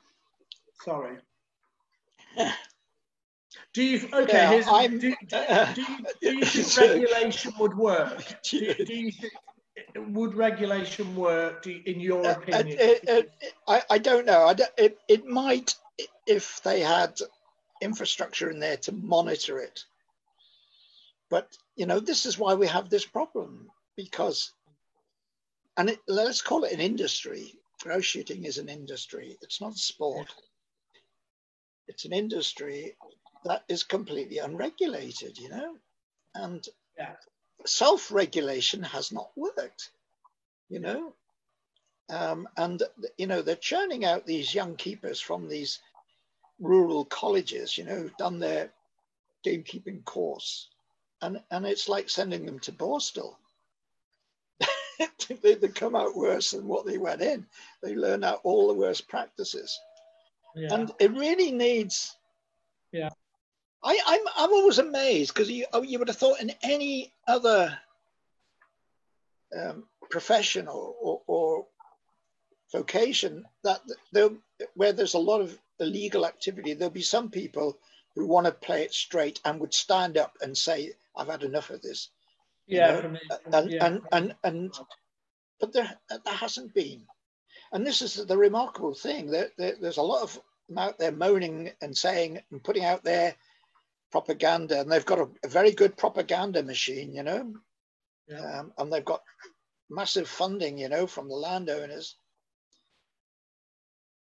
Sorry. do you okay? Yeah, do, do, do, you, do you think regulation would work? Do, do you think would regulation work you, in your uh, uh, opinion? Uh, uh, I, I don't know. I don't, it, it might if they had infrastructure in there to monitor it. But you know, this is why we have this problem because, and it, let's call it an industry. Grouse shooting is an industry. It's not a sport. It's an industry that is completely unregulated. You know, and yeah. self-regulation has not worked. You know, um, and you know they're churning out these young keepers from these rural colleges, you know, done their gamekeeping course, and and it's like sending them to Borstal. they, they come out worse than what they went in. They learn out all the worst practices, yeah. and it really needs. Yeah, I, I'm I'm always amazed because you oh, you would have thought in any other um, profession or, or, or vocation that there, where there's a lot of illegal activity, there'll be some people who want to play it straight and would stand up and say, "I've had enough of this." Yeah, from, and, yeah. and and and but there there hasn't been, and this is the remarkable thing that there, there's a lot of them out there moaning and saying and putting out their propaganda, and they've got a, a very good propaganda machine, you know, yeah. um, and they've got massive funding, you know, from the landowners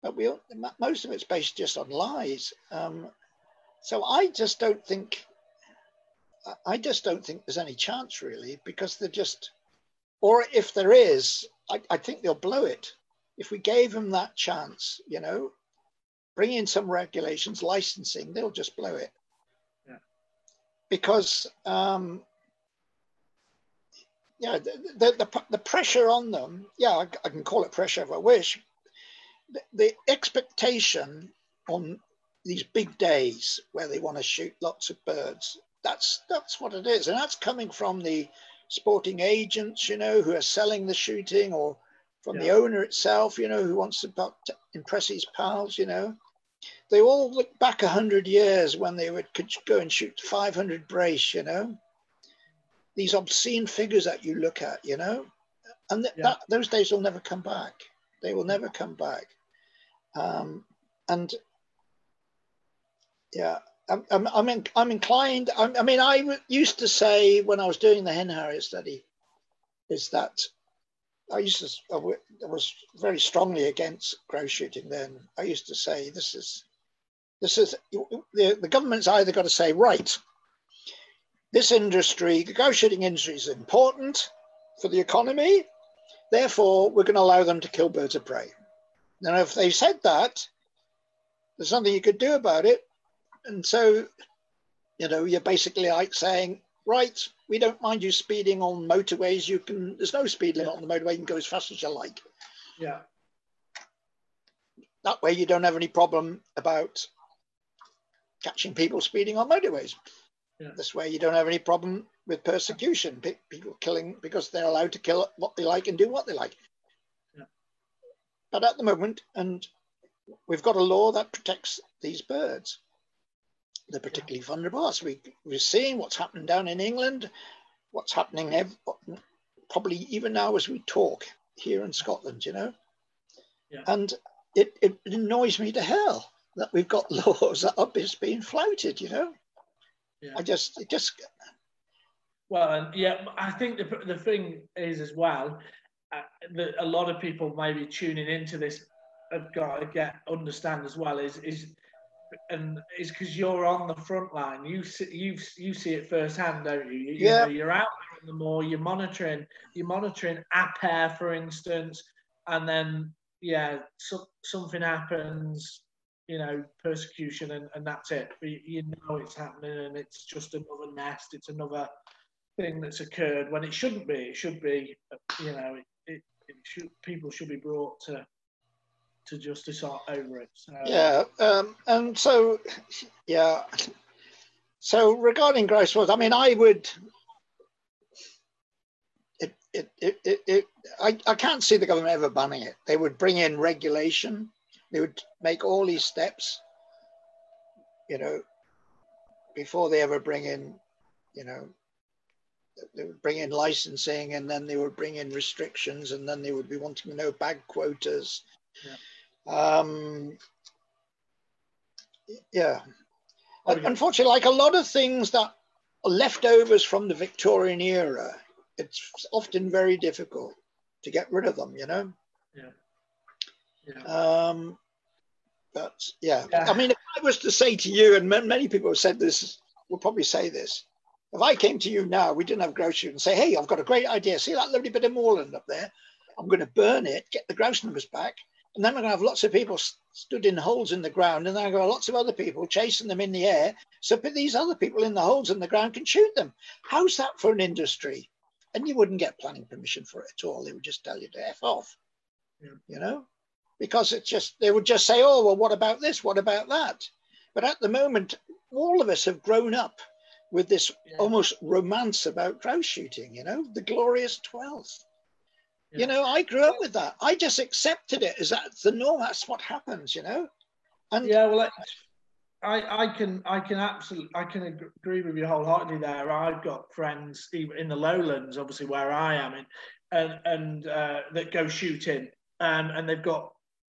but we most of it's based just on lies. Um, so I just don't think, I just don't think there's any chance really, because they're just, or if there is, I, I think they'll blow it. If we gave them that chance, you know, bring in some regulations, licensing, they'll just blow it. Yeah. Because, um, yeah, the, the, the, the, pressure on them, yeah, I, I can call it pressure if I wish, the expectation on these big days where they want to shoot lots of birds that's that's what it is. And that's coming from the sporting agents you know who are selling the shooting or from yeah. the owner itself you know who wants to impress his pals you know. They all look back 100 years when they would could go and shoot 500 brace you know. These obscene figures that you look at you know. And th- yeah. that, those days will never come back. They will never come back um, and yeah, I'm, I'm, in, I'm inclined. I'm, i mean, I used to say when I was doing the hen harrier study, is that I used to, I was very strongly against grouse shooting then. I used to say, this is, this is, the, the government's either got to say, right, this industry, the grouse shooting industry is important for the economy. Therefore, we're going to allow them to kill birds of prey. Now, if they said that, there's nothing you could do about it. And so, you know, you're basically like saying, right, we don't mind you speeding on motorways. You can, there's no speed limit on the motorway. You can go as fast as you like. Yeah. That way you don't have any problem about catching people speeding on motorways. Yeah. This way you don't have any problem with persecution, people killing because they're allowed to kill what they like and do what they like. But at the moment, and we've got a law that protects these birds. They're particularly vulnerable. As we, we're seeing what's happening down in England, what's happening ev- probably even now as we talk here in Scotland, you know. Yeah. And it, it annoys me to hell that we've got laws that are just being floated. You know, Yeah. I just it just Well, and yeah, I think the, the thing is as well Uh, that a lot of people maybe tuning into this have got to get understand as well is is and it's because you're on the front line. You see, you you see it firsthand, don't you? you Yeah. You know, you're out there on the moor. You're monitoring. You're monitoring air, for instance, and then yeah, so, something happens. You know, persecution, and, and that's it. But you, you know it's happening, and it's just another nest. It's another thing that's occurred when it shouldn't be. It should be, you know, should people should be brought to to justice over it. So, yeah. Um, and so yeah. So regarding gross was, I mean, I would. It, it, it, it, it I, I can't see the government ever banning it. They would bring in regulation. They would make all these steps, you know, before they ever bring in, you know, they would bring in licensing and then they would bring in restrictions and then they would be wanting to know bag quotas. Um, yeah. Oh, yeah. Unfortunately, like a lot of things that are leftovers from the Victorian era, it's often very difficult to get rid of them, you know? yeah. Um, but yeah. Yeah. I mean, if I was to say to you, and many people have said this, will probably say this. If I came to you now, we didn't have grocery, and say, "Hey, I've got a great idea. See that lovely bit of moorland up there? I'm going to burn it, get the grouse numbers back, and then we're going to have lots of people s- stood in holes in the ground, and then I've got lots of other people chasing them in the air. So put these other people in the holes in the ground can shoot them. How's that for an industry? And you wouldn't get planning permission for it at all. They would just tell you to f off. Yeah. You know, because it's just they would just say, "Oh, well, what about this? What about that?" But at the moment, all of us have grown up with this Yeah. almost romance about grouse shooting. You know, the glorious twelfth. Yeah. You know, I grew up with that. I just accepted it as that's the norm. That's what happens. You know, and Yeah, well, I, I can I can absolutely I can agree with you wholeheartedly there. I've got friends even in the lowlands, obviously where I am in, and and uh, that go shooting, and and they've got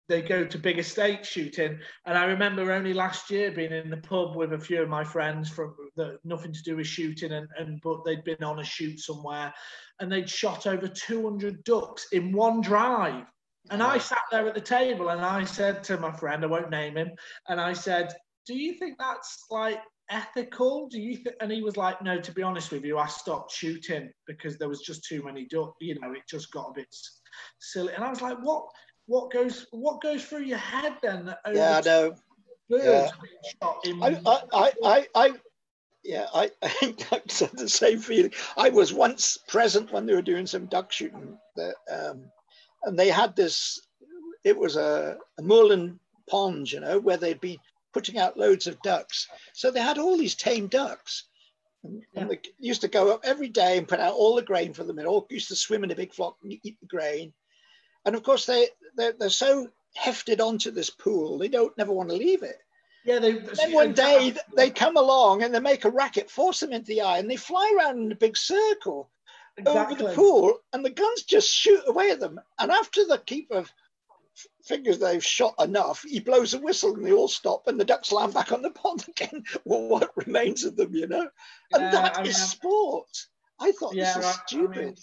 they go to big estate shooting. And I remember only last year being in the pub with a few of my friends from the, nothing to do with shooting, and, and but they'd been on a shoot somewhere, and they'd shot over 200 ducks in one drive. And I sat there at the table and I said to my friend, I won't name him, and I said, Do you think that's like ethical? Do you think? And he was like, No, to be honest with you, I stopped shooting because there was just too many ducks. You know, it just got a bit silly. And I was like, What? What goes? What goes through your head then? over yeah, I know. birds Yeah. being shot in I, I, I, I, yeah, I, I had the same feeling. I was once present when they were doing some duck shooting, that, um, and they had this. It was a, a moorland pond, you know, where they'd be putting out loads of ducks. So they had all these tame ducks, and, and they used to go up every day and put out all the grain for them. It all used to swim in a big flock and eat the grain. And of course, they they're, they're so hefted onto this pool, they don't never want to leave it. yeah, they. Then one day they come along and they make a racket, force them into the eye, and they fly around in a big circle over the pool, and the guns just shoot away at them. And after the keeper figures they've shot enough, he blows a whistle and they all stop, and the ducks land back on the pond again. well, what remains of them, you know? And Yeah, that is I I'm- sport. I thought Yeah, this is right, I stupid. mean,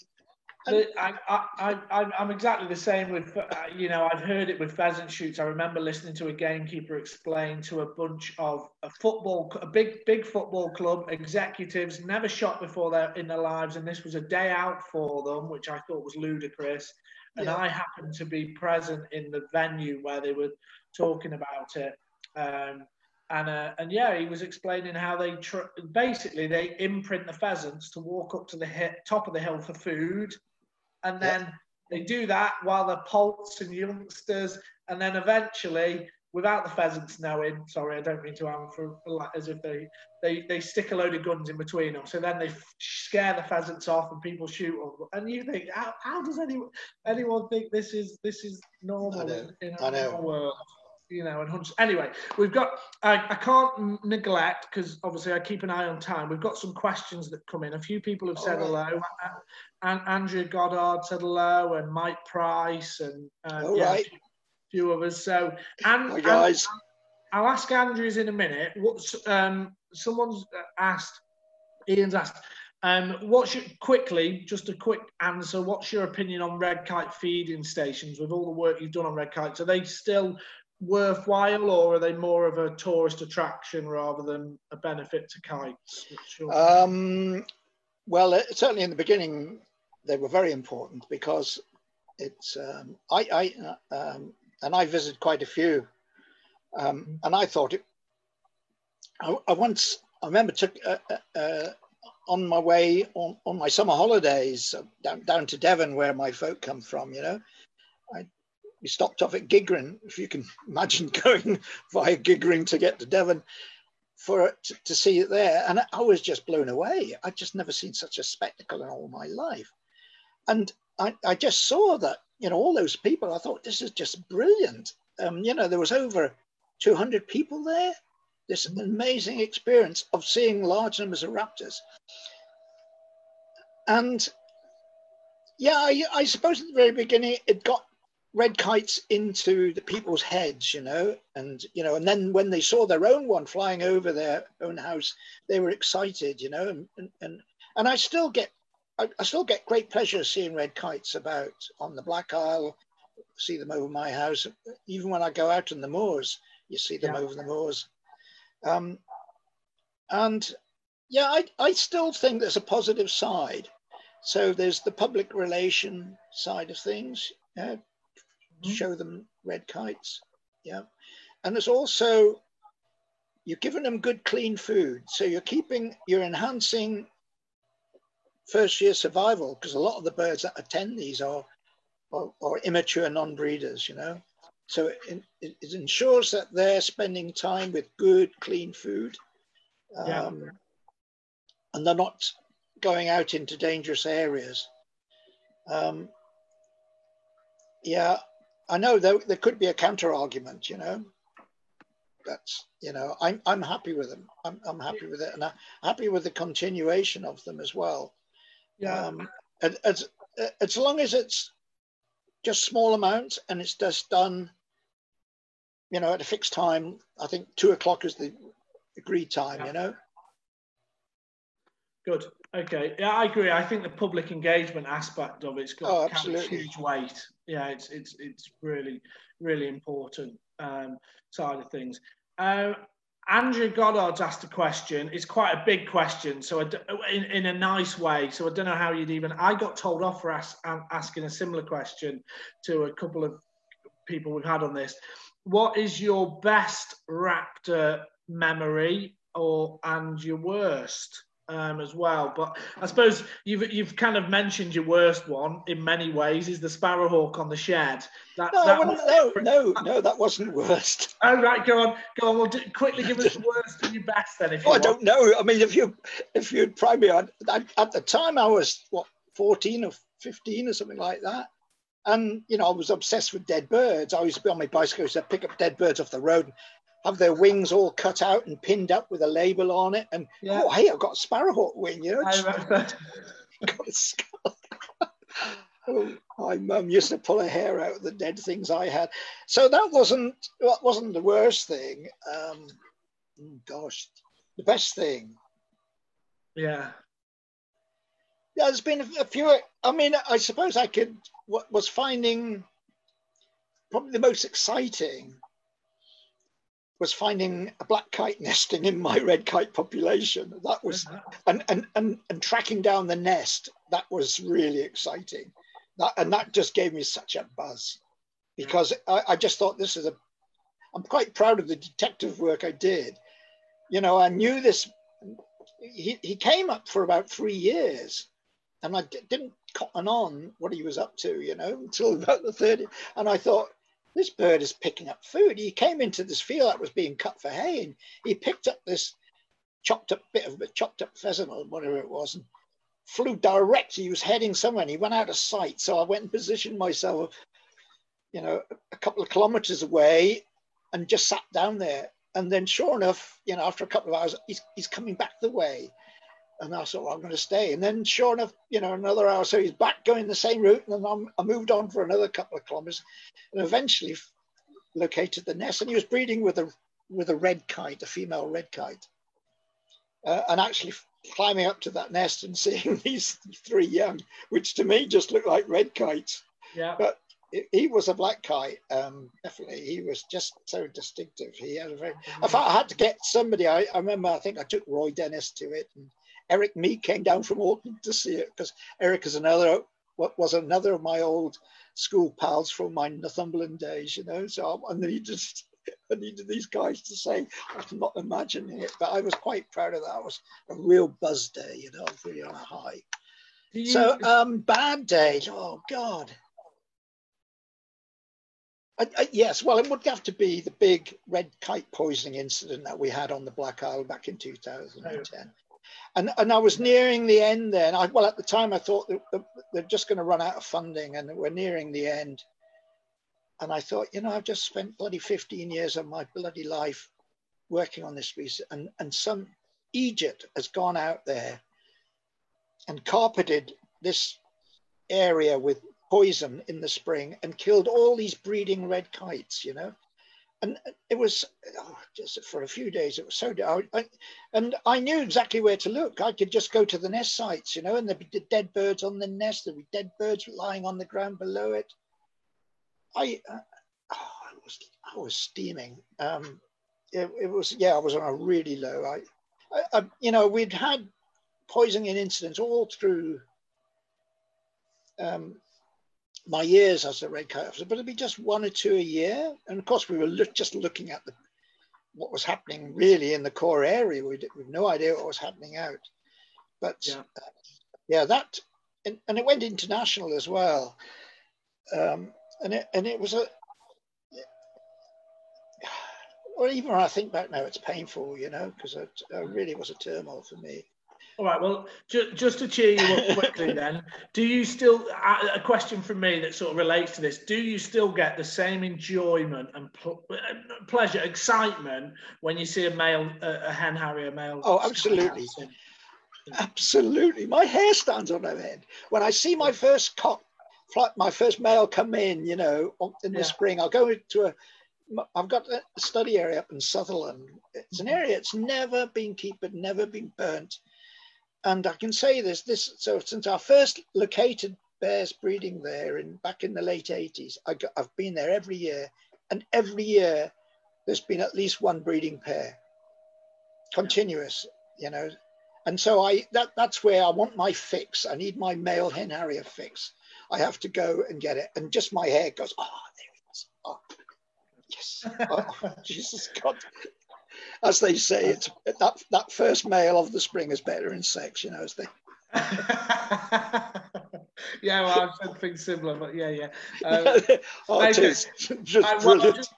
I, I, I, I'm exactly the same with, uh, you know, I've heard it with pheasant shoots. I remember listening to a gamekeeper explain to a bunch of a football, a big, big football club executives, never shot before their, in their lives, and this was a day out for them, which I thought was ludicrous. And Yeah. I happened to be present in the venue where they were talking about it. Um, and uh, and yeah, he was explaining how they tr- basically they imprint the pheasants to walk up to the top of the hill for food, and then they do that while they're poults and youngsters, and then eventually, without the pheasants knowing, sorry, I don't mean to answer as if they they they stick a load of guns in between them, so then they f- scare the pheasants off and people shoot them, and you think how, how does anyone anyone think this is this is normal I know, in, in I know. our world? You know, and hunts. Anyway, we've got, I, I can't neglect, because obviously I keep an eye on time. We've got some questions that come in. A few people have said All hello. A- And Andrea Goddard said hello, and Mike Price, and uh, yeah, right. a few, others. So, and, Hi, and- guys. I'll ask Andrews in a minute. What's um, someone's asked? Ian's asked. Um, what's your, quickly, just a quick answer. What's your opinion on red kite feeding stations with all the work you've done on red kites? Are they still worthwhile or are they more of a tourist attraction rather than a benefit to kites? Um, well, uh, certainly in the beginning, they were very important because it's, um, I, I uh, um, and I visited quite a few, um, mm-hmm. and I thought it, I, I, once, I remember took, uh, uh, uh, on my way on, on my summer holidays down, down to Devon, where my folk come from, you know, we stopped off at Gigrin, if you can imagine going via Gigrin to get to Devon for to, see it there. And I was just blown away. I'd just never seen such a spectacle in all my life. And I, I just saw that, you know, all those people, I thought, this is just brilliant. Um, you know, there was over 200 people there. This amazing experience of seeing large numbers of raptors. And yeah, I, I suppose at the very beginning it got red kites into the people's heads, you know, and you know, and then when they saw their own one flying over their own house, they were excited, you know, and and and I still get I, I still get great pleasure seeing red kites about on the Black Isle, see them over my house. Even when I go out on the moors, you see them yeah. over the moors. Um, and yeah, I, I still think there's a positive side. So there's the public relation side of things. Uh, mm-hmm. show them red kites. Yeah. And there's also, you're giving them good, clean food. So you're keeping, you're enhancing first year survival because a lot of the birds that attend these are, are, are immature non-breeders, you know. So it, it, it, ensures that they're spending time with good, clean food. Um, yeah. And they're not going out into dangerous areas. Um, yeah, I know there, there could be a counter argument, you know. That's you know, I'm I'm happy with them. I'm I'm happy with it, and I'm happy with the continuation of them as well. Yeah. Um, as as long as it's just small amounts and it's just done, you know, at a fixed time. I think two o'clock is the agreed time. Yeah. You know. Good. Okay. Yeah, I agree. I think the public engagement aspect of it's got oh, huge weight. Yeah, it's it's it's really really important um, side of things. Uh, Andrew Goddard's asked a question. It's quite a big question, so in, in a nice way. So I don't know how you'd even. I got told off for ask, asking a similar question to a couple of people we've had on this. What is your best raptor memory, or and your worst? Um, as well. But I suppose you've you've kind of mentioned your worst one in many ways is the sparrowhawk on the shed. That, no, that no, no, no, that wasn't worst. Oh right, go on, go on. We'll do, quickly give us worst and your best then. If you oh, I don't know. I mean, if you if you'd tried me on at the time, I was what fourteen or fifteen or something like that. And you know, I was obsessed with dead birds. I used to be on my bicycle, used to pick up dead birds off the road have their wings all cut out and pinned up with a label on it. And yeah. oh, hey, I've got a sparrowhawk wing, you know. got a skull. oh, my mum used to pull her hair out of the dead things I had. So that wasn't that wasn't the worst thing. Um, oh, gosh, the best thing. Yeah. Yeah, there's been a few. I mean, I suppose I could. What was finding probably the most exciting was finding a black kite nesting in my red kite population. That was and and and, and tracking down the nest. That was really exciting. That and that just gave me such a buzz because I, I just thought this is a. I'm quite proud of the detective work I did. You know, I knew this. He he came up for about three years, and I didn't cotton on what he was up to. You know, until about the third. And I thought this bird is picking up food. He came into this field that was being cut for hay and he picked up this chopped up bit of a chopped up pheasant or whatever it was and flew direct. He was heading somewhere and he went out of sight. So I went and positioned myself, you know, a couple of kilometers away and just sat down there. And then sure enough, you know, after a couple of hours, he's, he's coming back the way. And I thought, well, I'm going to stay. And then, sure enough, you know, another hour, so he's back going the same route. And then I'm, i moved on for another couple of kilometers, and eventually located the nest. And he was breeding with a with a red kite, a female red kite, uh, and actually climbing up to that nest and seeing these three young, which to me just looked like red kites. Yeah. But he was a black kite. Um, definitely, he was just so distinctive. He had a very. I had to get somebody, I, I remember. I think I took Roy Dennis to it, and Eric Meek came down from Orkney to see it because Eric is another. What was another of my old school pals from my Northumberland days, you know. So I needed, I needed these guys to say, I'm not imagining it, but I was quite proud of that. It was a real buzz day, you know, really on a high. You, so um, bad day. Oh God. I, I, yes, well, it would have to be the big red kite poisoning incident that we had on the Black Isle back in 2010. And, and I was nearing the end then. I, well, at the time, I thought that they're just going to run out of funding and we're nearing the end. And I thought, you know, I've just spent bloody 15 years of my bloody life working on this piece, And, and some Egypt has gone out there and carpeted this area with poison in the spring and killed all these breeding red kites, you know. And it was oh, just for a few days. It was so I, and I knew exactly where to look. I could just go to the nest sites, you know, and there'd be dead birds on the nest. There'd be dead birds lying on the ground below it. I, uh, oh, I was, I was steaming. Um, it, it, was, yeah, I was on a really low. I, I, I you know, we'd had poisoning incidents all through um, my years as a red kite officer, but it'd be just one or two a year. And of course, we were look, just looking at the, what was happening really in the core area. We had no idea what was happening out. But yeah, uh, yeah that, and, and, it went international as well. Um, and, it, and it was a, well, even when I think back now, it's painful, you know, because it, it really was a turmoil for me. All right. Well, ju- just to cheer you up quickly, then, do you still? A question from me that sort of relates to this: Do you still get the same enjoyment and pl- pleasure, excitement when you see a male, a hen harrier male? Oh, absolutely, absolutely. My hair stands on end head when I see my first cock, my first male come in. You know, in the yeah. spring, I'll go to a I've got a study area up in Sutherland. It's an area that's never been kept, never been burnt. And I can say this, this so since our first located bears breeding there in back in the late 80s, I got, I've been there every year, and every year there's been at least one breeding pair, continuous, you know. And so I that that's where I want my fix. I need my male hen harrier fix. I have to go and get it, and just my hair goes, oh, there it is. Oh, yes. Oh, Jesus God as they say, it's that that first male of the spring is better in sex, you know, as they. yeah, well, I've said things similar, but yeah, yeah. Um, oh, it is just I, well, I'm, just,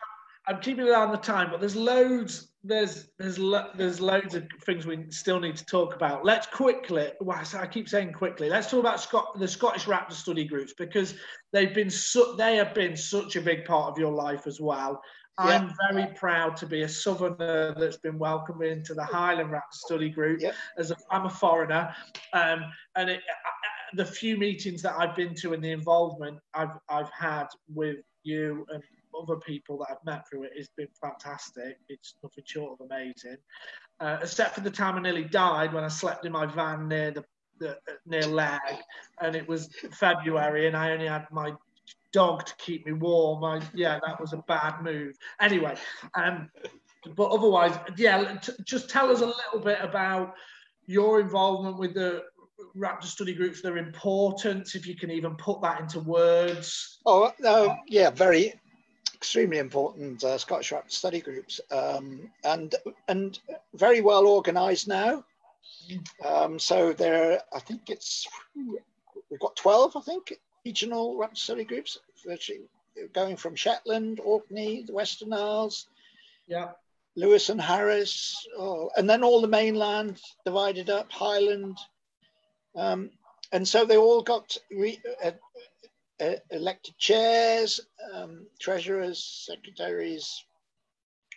I'm, keeping it on the time, but there's loads. There's there's lo- there's loads of things we still need to talk about. Let's quickly. Well, I keep saying quickly. Let's talk about Scott, the Scottish Raptor study groups because they've been su- they have been such a big part of your life as well. I'm very proud to be a southerner that's been welcomed into the Highland Raptor Study Group. As a, I'm a foreigner, um, and it, I, the few meetings that I've been to and the involvement I've I've had with you and other people that I've met through it has been fantastic. It's nothing short of amazing. Uh, except for the time I nearly died when I slept in my van near the, the near Lairg, and it was February, and I only had my dog to keep me warm. I, yeah, that was a bad move. Anyway, um, but otherwise, yeah, t- just tell us a little bit about your involvement with the Raptor study groups, their importance, if you can even put that into words. Oh, no, yeah, very extremely important uh, Scottish Raptor study groups, um, and and very well organised now. Um, so there, I think it's we've got twelve, I think, regional study groups, virtually going from Shetland, Orkney, the Western Isles, yeah, Lewis and Harris, oh, and then all the mainland divided up, Highland, um, and so they all got re, uh, uh, elected chairs, um, treasurers, secretaries,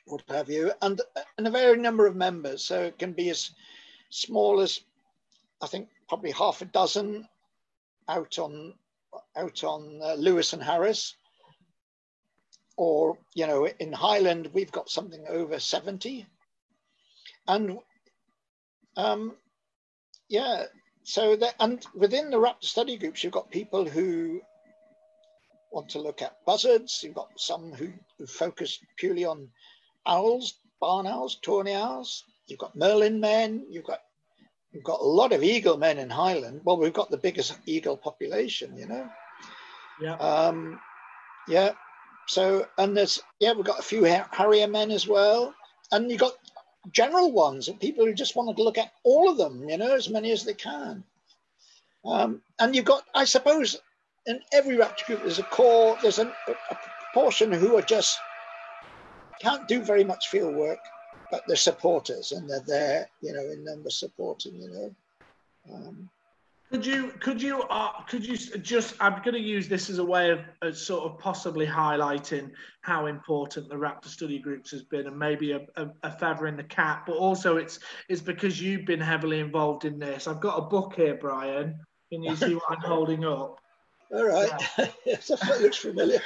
what have you, and and a very number of members. So it can be as small as I think probably half a dozen out on out on uh, Lewis and Harris, or you know, in Highland we've got something over 70. And um, yeah, so that and within the raptor study groups, you've got people who want to look at buzzards. You've got some who, who focus purely on owls, barn owls, tawny owls. You've got Merlin men. You've got you've got a lot of eagle men in Highland. Well, we've got the biggest eagle population, you know. Yeah. Um, yeah. So and there's yeah we've got a few harrier men as well, and you have got general ones and people who just want to look at all of them, you know, as many as they can. Um, and you've got, I suppose, in every raptor group, there's a core, there's a, a proportion who are just can't do very much field work, but they're supporters and they're there, you know, in number supporting, you know. Um, could you could you uh, could you just I'm going to use this as a way of, of, sort of possibly highlighting how important the Raptor study groups has been and maybe a, a, a, feather in the cap, but also it's it's because you've been heavily involved in this. I've got a book here, Brian. Can you see what I'm holding up? All right, yeah. yes, that looks familiar.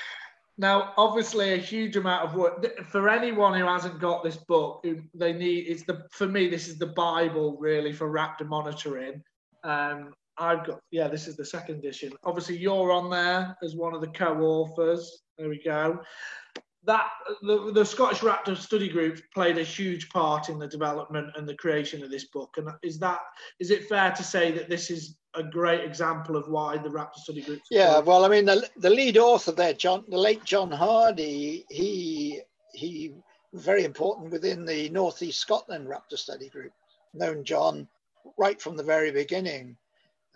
Now, obviously, a huge amount of work for anyone who hasn't got this book. They need it's the for me this is the bible really for raptor monitoring. Um, I've got, yeah, this is the second edition. Obviously, you're on there as one of the co-authors. There we go. That the, the Scottish Raptor study group played a huge part in the development and the creation of this book. And is that is it fair to say that this is a great example of why the Raptor study group? Yeah, well, I mean, the, the lead author there, John, the late John Hardy, he he very important within the Northeast Scotland Raptor study group. Known John right from the very beginning.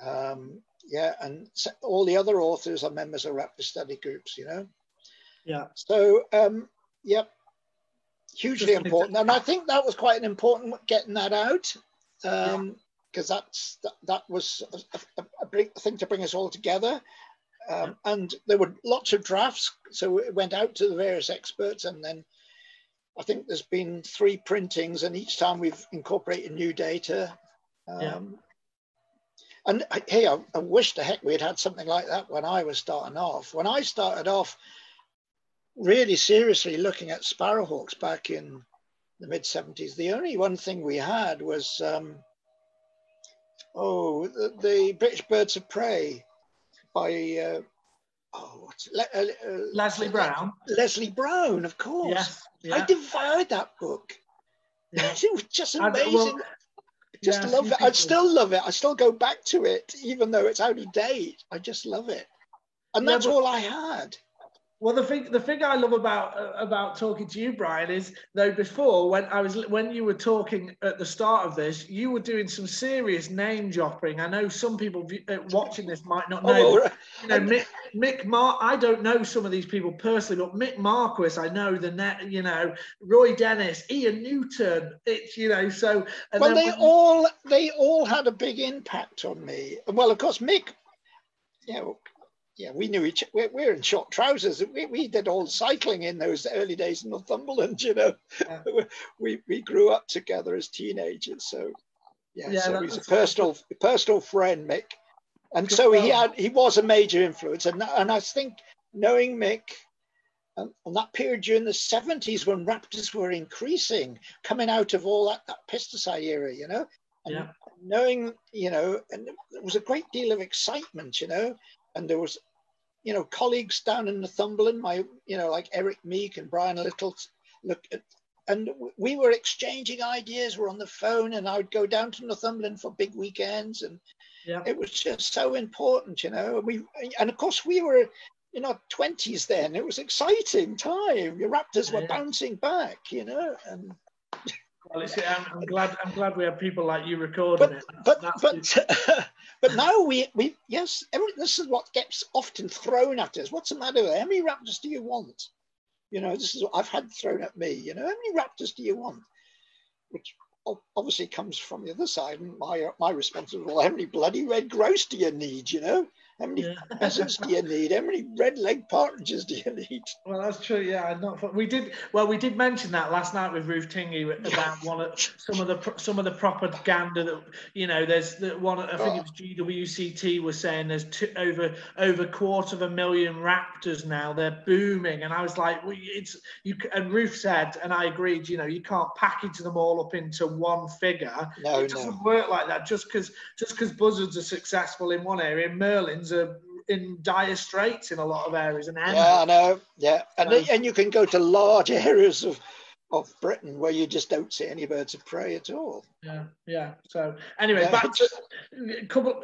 Um, yeah, and all the other authors are members of Raptor study groups, you know. Yeah. So, um, yep, hugely important. And I think that was quite an important getting that out. Um, because that's that, that was a, a, a, big thing to bring us all together. Um, yeah. And there were lots of drafts, so it went out to the various experts, and then I think there's been three printings, and each time we've incorporated new data. Um, yeah. And hey, I, I wish the heck we had had something like that when I was starting off. When I started off, really seriously looking at sparrowhawks back in the mid 70s, the only one thing we had was, um, oh, the, the, British Birds of Prey by, uh, oh? Le- uh, uh Leslie Brown. Leslie Brown, of course. Yes, yeah. I devoured that book. Yeah. it was just amazing. Well, just yeah, love it. I still love it. I still go back to it, even though it's out of date. I just love it, and that's all I had. Well, the thing the thing I love about uh, about talking to you, Brian, is though before when I was when you were talking at the start of this, you were doing some serious name dropping. I know some people uh, watching this might not know. Oh, right. You know, Mick, Mick Mar- I don't know some of these people personally, but Mick Marquiss, I know the net. You know, Roy Dennis, Ian Newton. It's you know so. well, they all they all had a big impact on me. Well, of course, Mick. You know, yeah, we knew each. We're, we're in short trousers. We, we did all cycling in those early days in Northumberland. You know, yeah. we we grew up together as teenagers. So yeah, yeah so he's a personal personal friend, Mick, and so he had he was a major influence. And and I think knowing Mick. And on that period during the 70s when raptors were increasing, coming out of all that, that pesticide era, you know, and yeah. knowing, you know, and there was a great deal of excitement, you know, and there was you know, colleagues down in Northumberland, my, you know, like Eric Meek and Brian Little, look at, and we were exchanging ideas. We're on the phone, and I would go down to Northumberland for big weekends, and yeah. it was just so important, you know. And we, and of course, we were in our twenties then. It was exciting time. Your Raptors were yeah. bouncing back, you know, and. Well, I'm, I'm, glad. I'm glad we have people like you recording but, it. But That's but but now we we yes, every, this is what gets often thrown at us. What's the matter? How many raptors do you want? You know, this is what I've had thrown at me. You know, how many raptors do you want? Which obviously comes from the other side. And my my response is, well, how many bloody red grouse do you need? You know, How many yeah. pheasants do you need? How many red leg partridges do you need? Well, that's true. Yeah, not. We did. Well, we did mention that last night with Ruth Tingay about one of some of the some of the propaganda that you know. There's the one. I think oh. it was GWCT was saying there's two, over over quarter of a million raptors now. They're booming, and I was like, well, it's you. And Ruth said, and I agreed. You know, you can't package them all up into one figure. No, it doesn't no. work like that. Just because just because buzzards are successful in one area, merlins are in dire straits in a lot of areas. And yeah, I know. Yeah, and um, and you can go to large areas of of Britain where you just don't see any birds of prey at all. Yeah, yeah. So anyway, yeah, back to a couple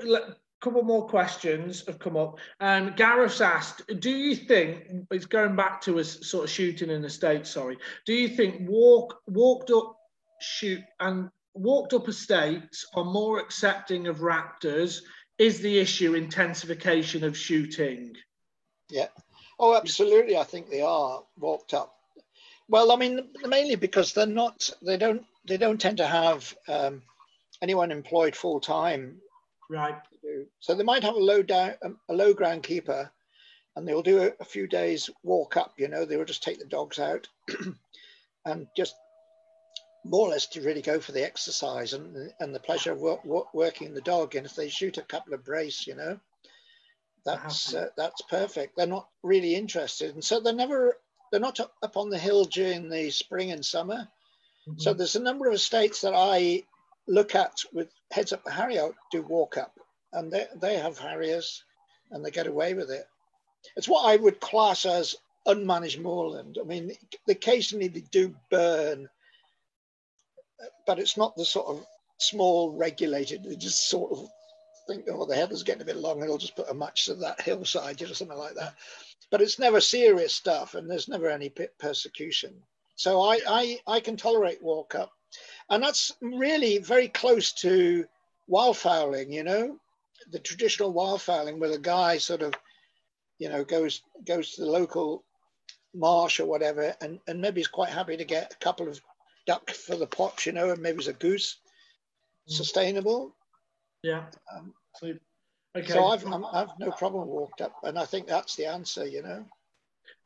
couple more questions have come up. Um, Gareth's asked, do you think it's going back to us sort of shooting in the states? Sorry, do you think walk walked up shoot and walked up estates are more accepting of raptors is the issue intensification of shooting? Yeah. Oh, absolutely. I think they are walked up. Well, I mean, mainly because they're not. They don't. They don't tend to have um, anyone employed full time. Right. So they might have a low down, a low ground keeper, and they'll do a, a few days walk up. You know, they will just take the dogs out and just more or less to really go for the exercise and, and the pleasure of work, work, working the dog. And if they shoot a couple of brace, you know, that's uh, that's perfect. They're not really interested, and so they're never they're not up on the hill during the spring and summer. Mm-hmm. So there's a number of estates that I look at with heads up Harrier do walk up, and they they have harriers, and they get away with it. It's what I would class as unmanaged moorland. I mean, occasionally they do burn but it's not the sort of small regulated. They just sort of think, oh, the heather's getting a bit long, and they'll just put a match to that hillside, you know, something like that. But it's never serious stuff, and there's never any persecution. So I, I, I can tolerate walk up, and that's really very close to wildfowling. You know, the traditional wildfowling, where the guy sort of, you know, goes goes to the local marsh or whatever, and, and maybe he's quite happy to get a couple of duck for the pot, you know, and maybe it's a goose, mm. sustainable. Yeah. Um, so, okay. So I've i have no problem walked up, and I think that's the answer, you know.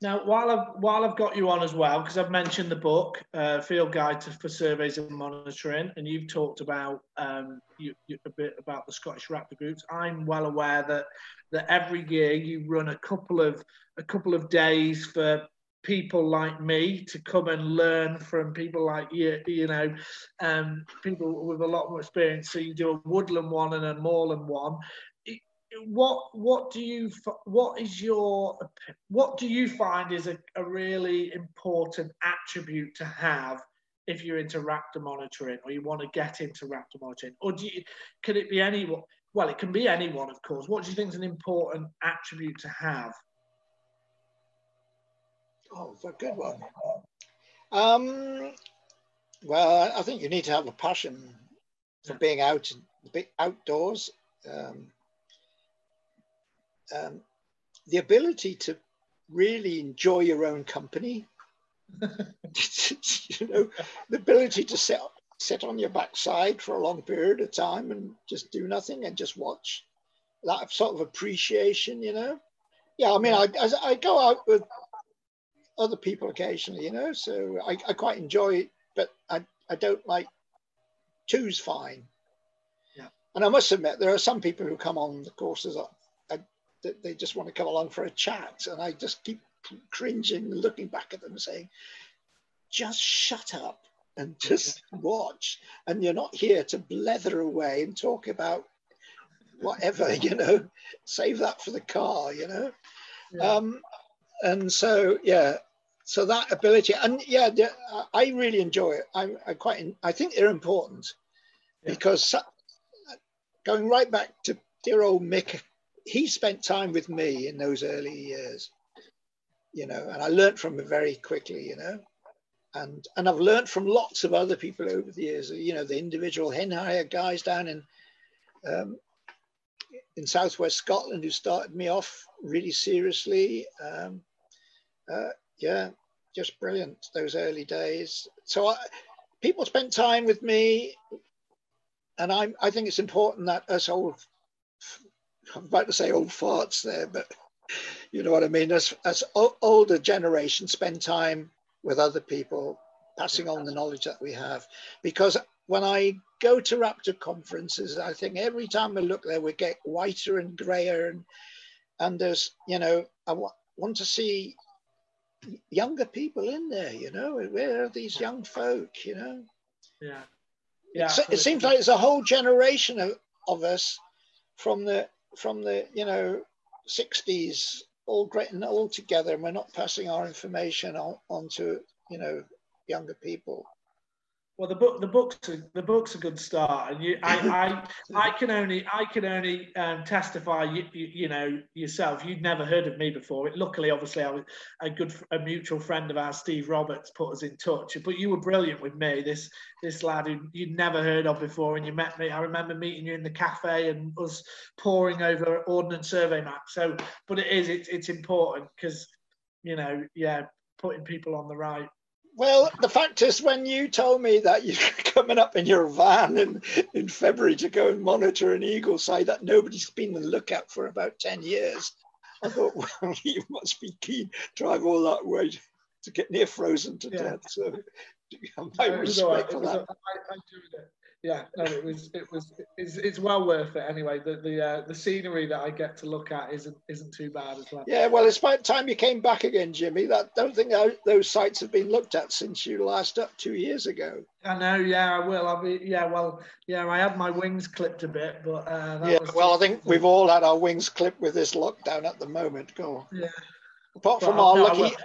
Now, while I've while I've got you on as well, because I've mentioned the book, uh, Field Guide to, for Surveys and Monitoring, and you've talked about um, you, you, a bit about the Scottish Raptor groups. I'm well aware that that every year you run a couple of a couple of days for people like me to come and learn from people like you, you know, um, people with a lot more experience. So you do a woodland one and a moorland one. What what do you what is your what do you find is a, a really important attribute to have if you're into raptor monitoring or you want to get into raptor monitoring or do you could it be anyone well it can be anyone of course what do you think is an important attribute to have Oh, a good one. Um, well, I think you need to have a passion for being out, outdoors. Um, um, the ability to really enjoy your own company. you know, the ability to sit sit on your backside for a long period of time and just do nothing and just watch. That sort of appreciation, you know. Yeah, I mean, I, I go out with other people occasionally, you know. So I, I quite enjoy it, but I, I don't like two's fine. Yeah. And I must admit, there are some people who come on the courses that they just want to come along for a chat, and I just keep cringing, looking back at them, saying, "Just shut up and just watch." And you're not here to blether away and talk about whatever, you know. Save that for the car, you know. Yeah. Um, and so yeah, so that ability and yeah i really enjoy it i, I quite i think they're important yeah. because going right back to dear old mick he spent time with me in those early years you know and i learned from him very quickly you know and and i've learned from lots of other people over the years you know the individual hen harrier guys down in um, in southwest scotland who started me off really seriously um, uh, yeah, just brilliant those early days. So I, people spent time with me, and I I think it's important that us old I'm about to say old farts there, but you know what I mean. As as older generations spend time with other people, passing on the knowledge that we have. Because when I go to Raptor conferences, I think every time I look there, we get whiter and grayer, and and there's you know I w- want to see younger people in there. You know, where are these young folk? You know. Yeah. Yeah. it seems like there's a whole generation of, of us from the from the you know 60s all great and all together and we're not passing our information on, on to you know younger people well, the book, the books, are, the book's a good start, and you, I, I, I can only, I can only um, testify. You, you, you, know yourself. You'd never heard of me before. It, luckily, obviously, I was a good, a mutual friend of ours, Steve Roberts, put us in touch. But you were brilliant with me. This, this lad who you'd never heard of before, and you met me. I remember meeting you in the cafe and us poring over Ordnance Survey maps. So, but it is, it, it's important because, you know, yeah, putting people on the right well, the fact is, when you told me that you're coming up in your van in, in February to go and monitor an eagle site that nobody's been on the lookout for about 10 years, I thought, well, you must be keen to drive all that way to get near frozen to yeah. death. So my respect for that. I, I yeah, no, it was, it was, it's, it's well worth it anyway. The the uh, the scenery that I get to look at isn't isn't too bad as well. Yeah, well, it's about time you came back again, Jimmy. That don't think those sites have been looked at since you last up two years ago. I know. Yeah, I will. I'll be. Yeah, well, yeah, I had my wings clipped a bit, but uh, yeah. Well, I think we've all had our wings clipped with this lockdown at the moment. Go. Yeah. Apart from our lucky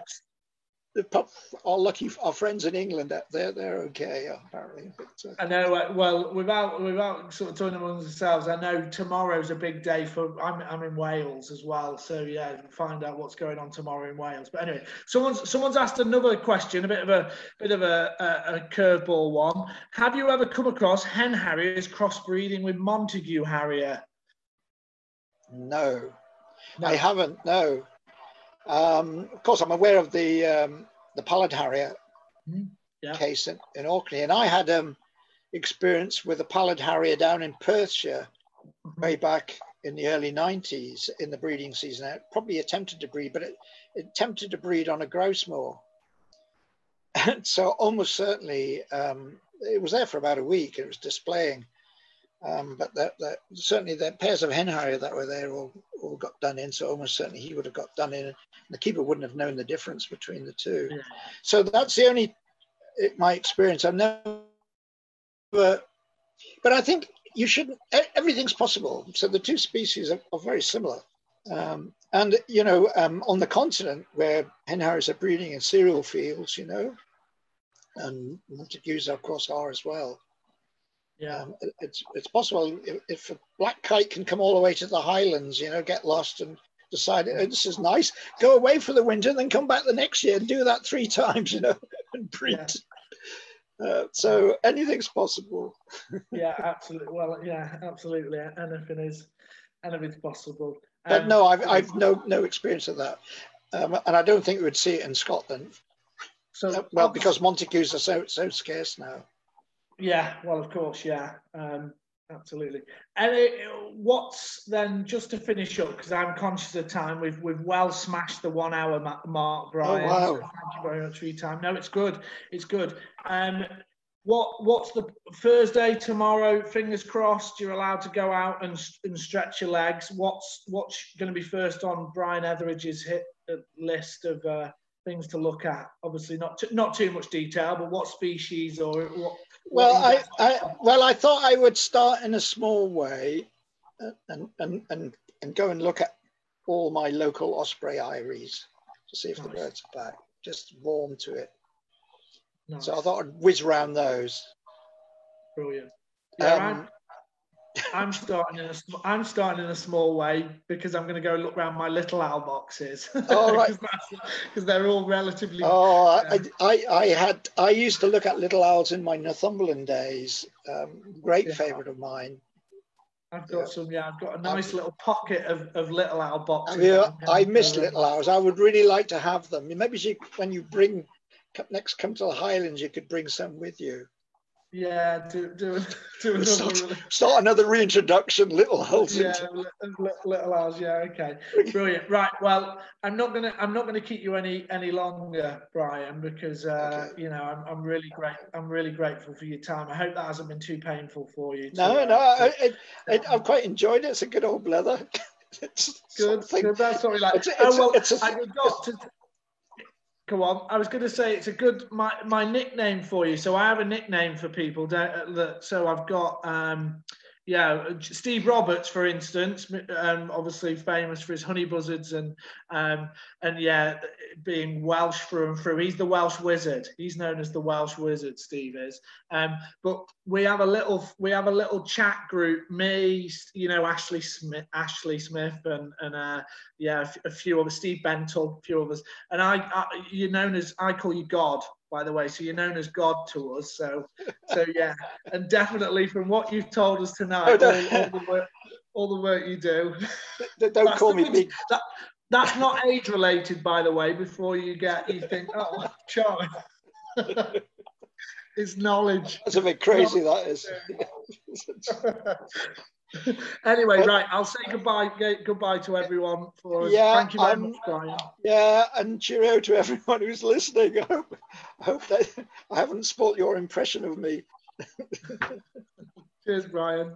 our lucky our friends in England, they're they're okay apparently. But, uh, I know. Uh, well, without without sort of talking amongst ourselves, I know tomorrow's a big day for. I'm I'm in Wales as well, so yeah, find out what's going on tomorrow in Wales. But anyway, someone's someone's asked another question, a bit of a bit of a, a, a curveball one. Have you ever come across hen harriers crossbreeding with Montagu Harrier? No, no. I haven't. No. Um, of course, I'm aware of the um, the Pallid Harrier mm, yeah. case in, in Orkney, and I had um, experience with a Pallid Harrier down in Perthshire mm-hmm. way back in the early 90s in the breeding season. It probably attempted to breed, but it, it attempted to breed on a grouse moor. And so almost certainly um, it was there for about a week. It was displaying. Um, but that, that, certainly the pairs of hen harrier that were there all, all got done in. So almost certainly he would have got done in. The keeper wouldn't have known the difference between the two. Yeah. So that's the only my experience. I've never, but I think you shouldn't. Everything's possible. So the two species are, are very similar. Um, and you know, um, on the continent where hen harriers are breeding in cereal fields, you know, and Montagu's of course are as well. Yeah, um, it's it's possible if, if, a black kite can come all the way to the highlands, you know, get lost and decide oh, this is nice, go away for the winter, and then come back the next year and do that three times, you know, and breed. Yeah. Uh, so anything's possible. yeah, absolutely. Well, yeah, absolutely. Anything is, anything's possible. Um, but no, I've I've no no experience of that, um, and I don't think we would see it in Scotland. So uh, well, because Montagu's are so so scarce now. Yeah, well, of course, yeah, um, absolutely. And it, what's then just to finish up because I'm conscious of time. We've we've well smashed the one hour mark, Brian. Oh, wow. Thank you very much for your time. No, it's good. It's good. Um, what what's the Thursday tomorrow? Fingers crossed. You're allowed to go out and and stretch your legs. What's what's going to be first on Brian Etheridge's hit uh, list of uh, things to look at? Obviously, not too, not too much detail, but what species or what well, I, I, well, I thought I would start in a small way, and and and and go and look at all my local osprey eyries to see if nice. the birds are back. Just warm to it. Nice. So I thought I'd whiz around those. Brilliant. Yeah, um, I'm starting in a I'm starting in a small way because I'm going to go look around my little owl boxes. Oh right, because they're all relatively. Oh, I, I, I had I used to look at little owls in my Northumberland days. Um, great yeah. favourite of mine. I've got yeah. some. Yeah, I've got a nice um, little pocket of, of little owl boxes. Yeah, I miss little owls. I would really like to have them. Maybe when you bring next come to the Highlands, you could bring some with you. Yeah, do do do another. Start, start another reintroduction, Little House. Yeah, Little House. Yeah, okay, brilliant. Right, well, I'm not gonna I'm not gonna keep you any any longer, Brian, because uh, okay. you know I'm, I'm really great. I'm really grateful for your time. I hope that hasn't been too painful for you. To, no, uh, no, I, I, I've quite enjoyed it. It's a good old blether. it's good. Good. That's what we like. It's, it's, oh well, it's a, I to Come on. I was going to say it's a good my my nickname for you. So I have a nickname for people that so I've got um yeah, Steve Roberts, for instance, um, obviously famous for his honey buzzards and um, and yeah, being Welsh through and through. He's the Welsh wizard. He's known as the Welsh wizard. Steve is. Um, but we have a little we have a little chat group. Me, you know, Ashley Smith, Ashley Smith, and and uh, yeah, a few of us, Steve Bentle, a few of us, and I, I you're known as I call you God by the way. So you're known as God to us. So, so yeah, and definitely from what you've told us tonight, oh, all, all, the work, all the work you do. Don't call me big. That, that's not age related, by the way. Before you get, you think, oh, Charlie, it's knowledge. That's a bit crazy. That is. anyway, right, I'll say goodbye goodbye to everyone for us. Yeah, Thank you very um, much, Brian. Yeah, and cheerio to everyone who's listening. I hope, I hope that I haven't spoilt your impression of me. Cheers, Brian.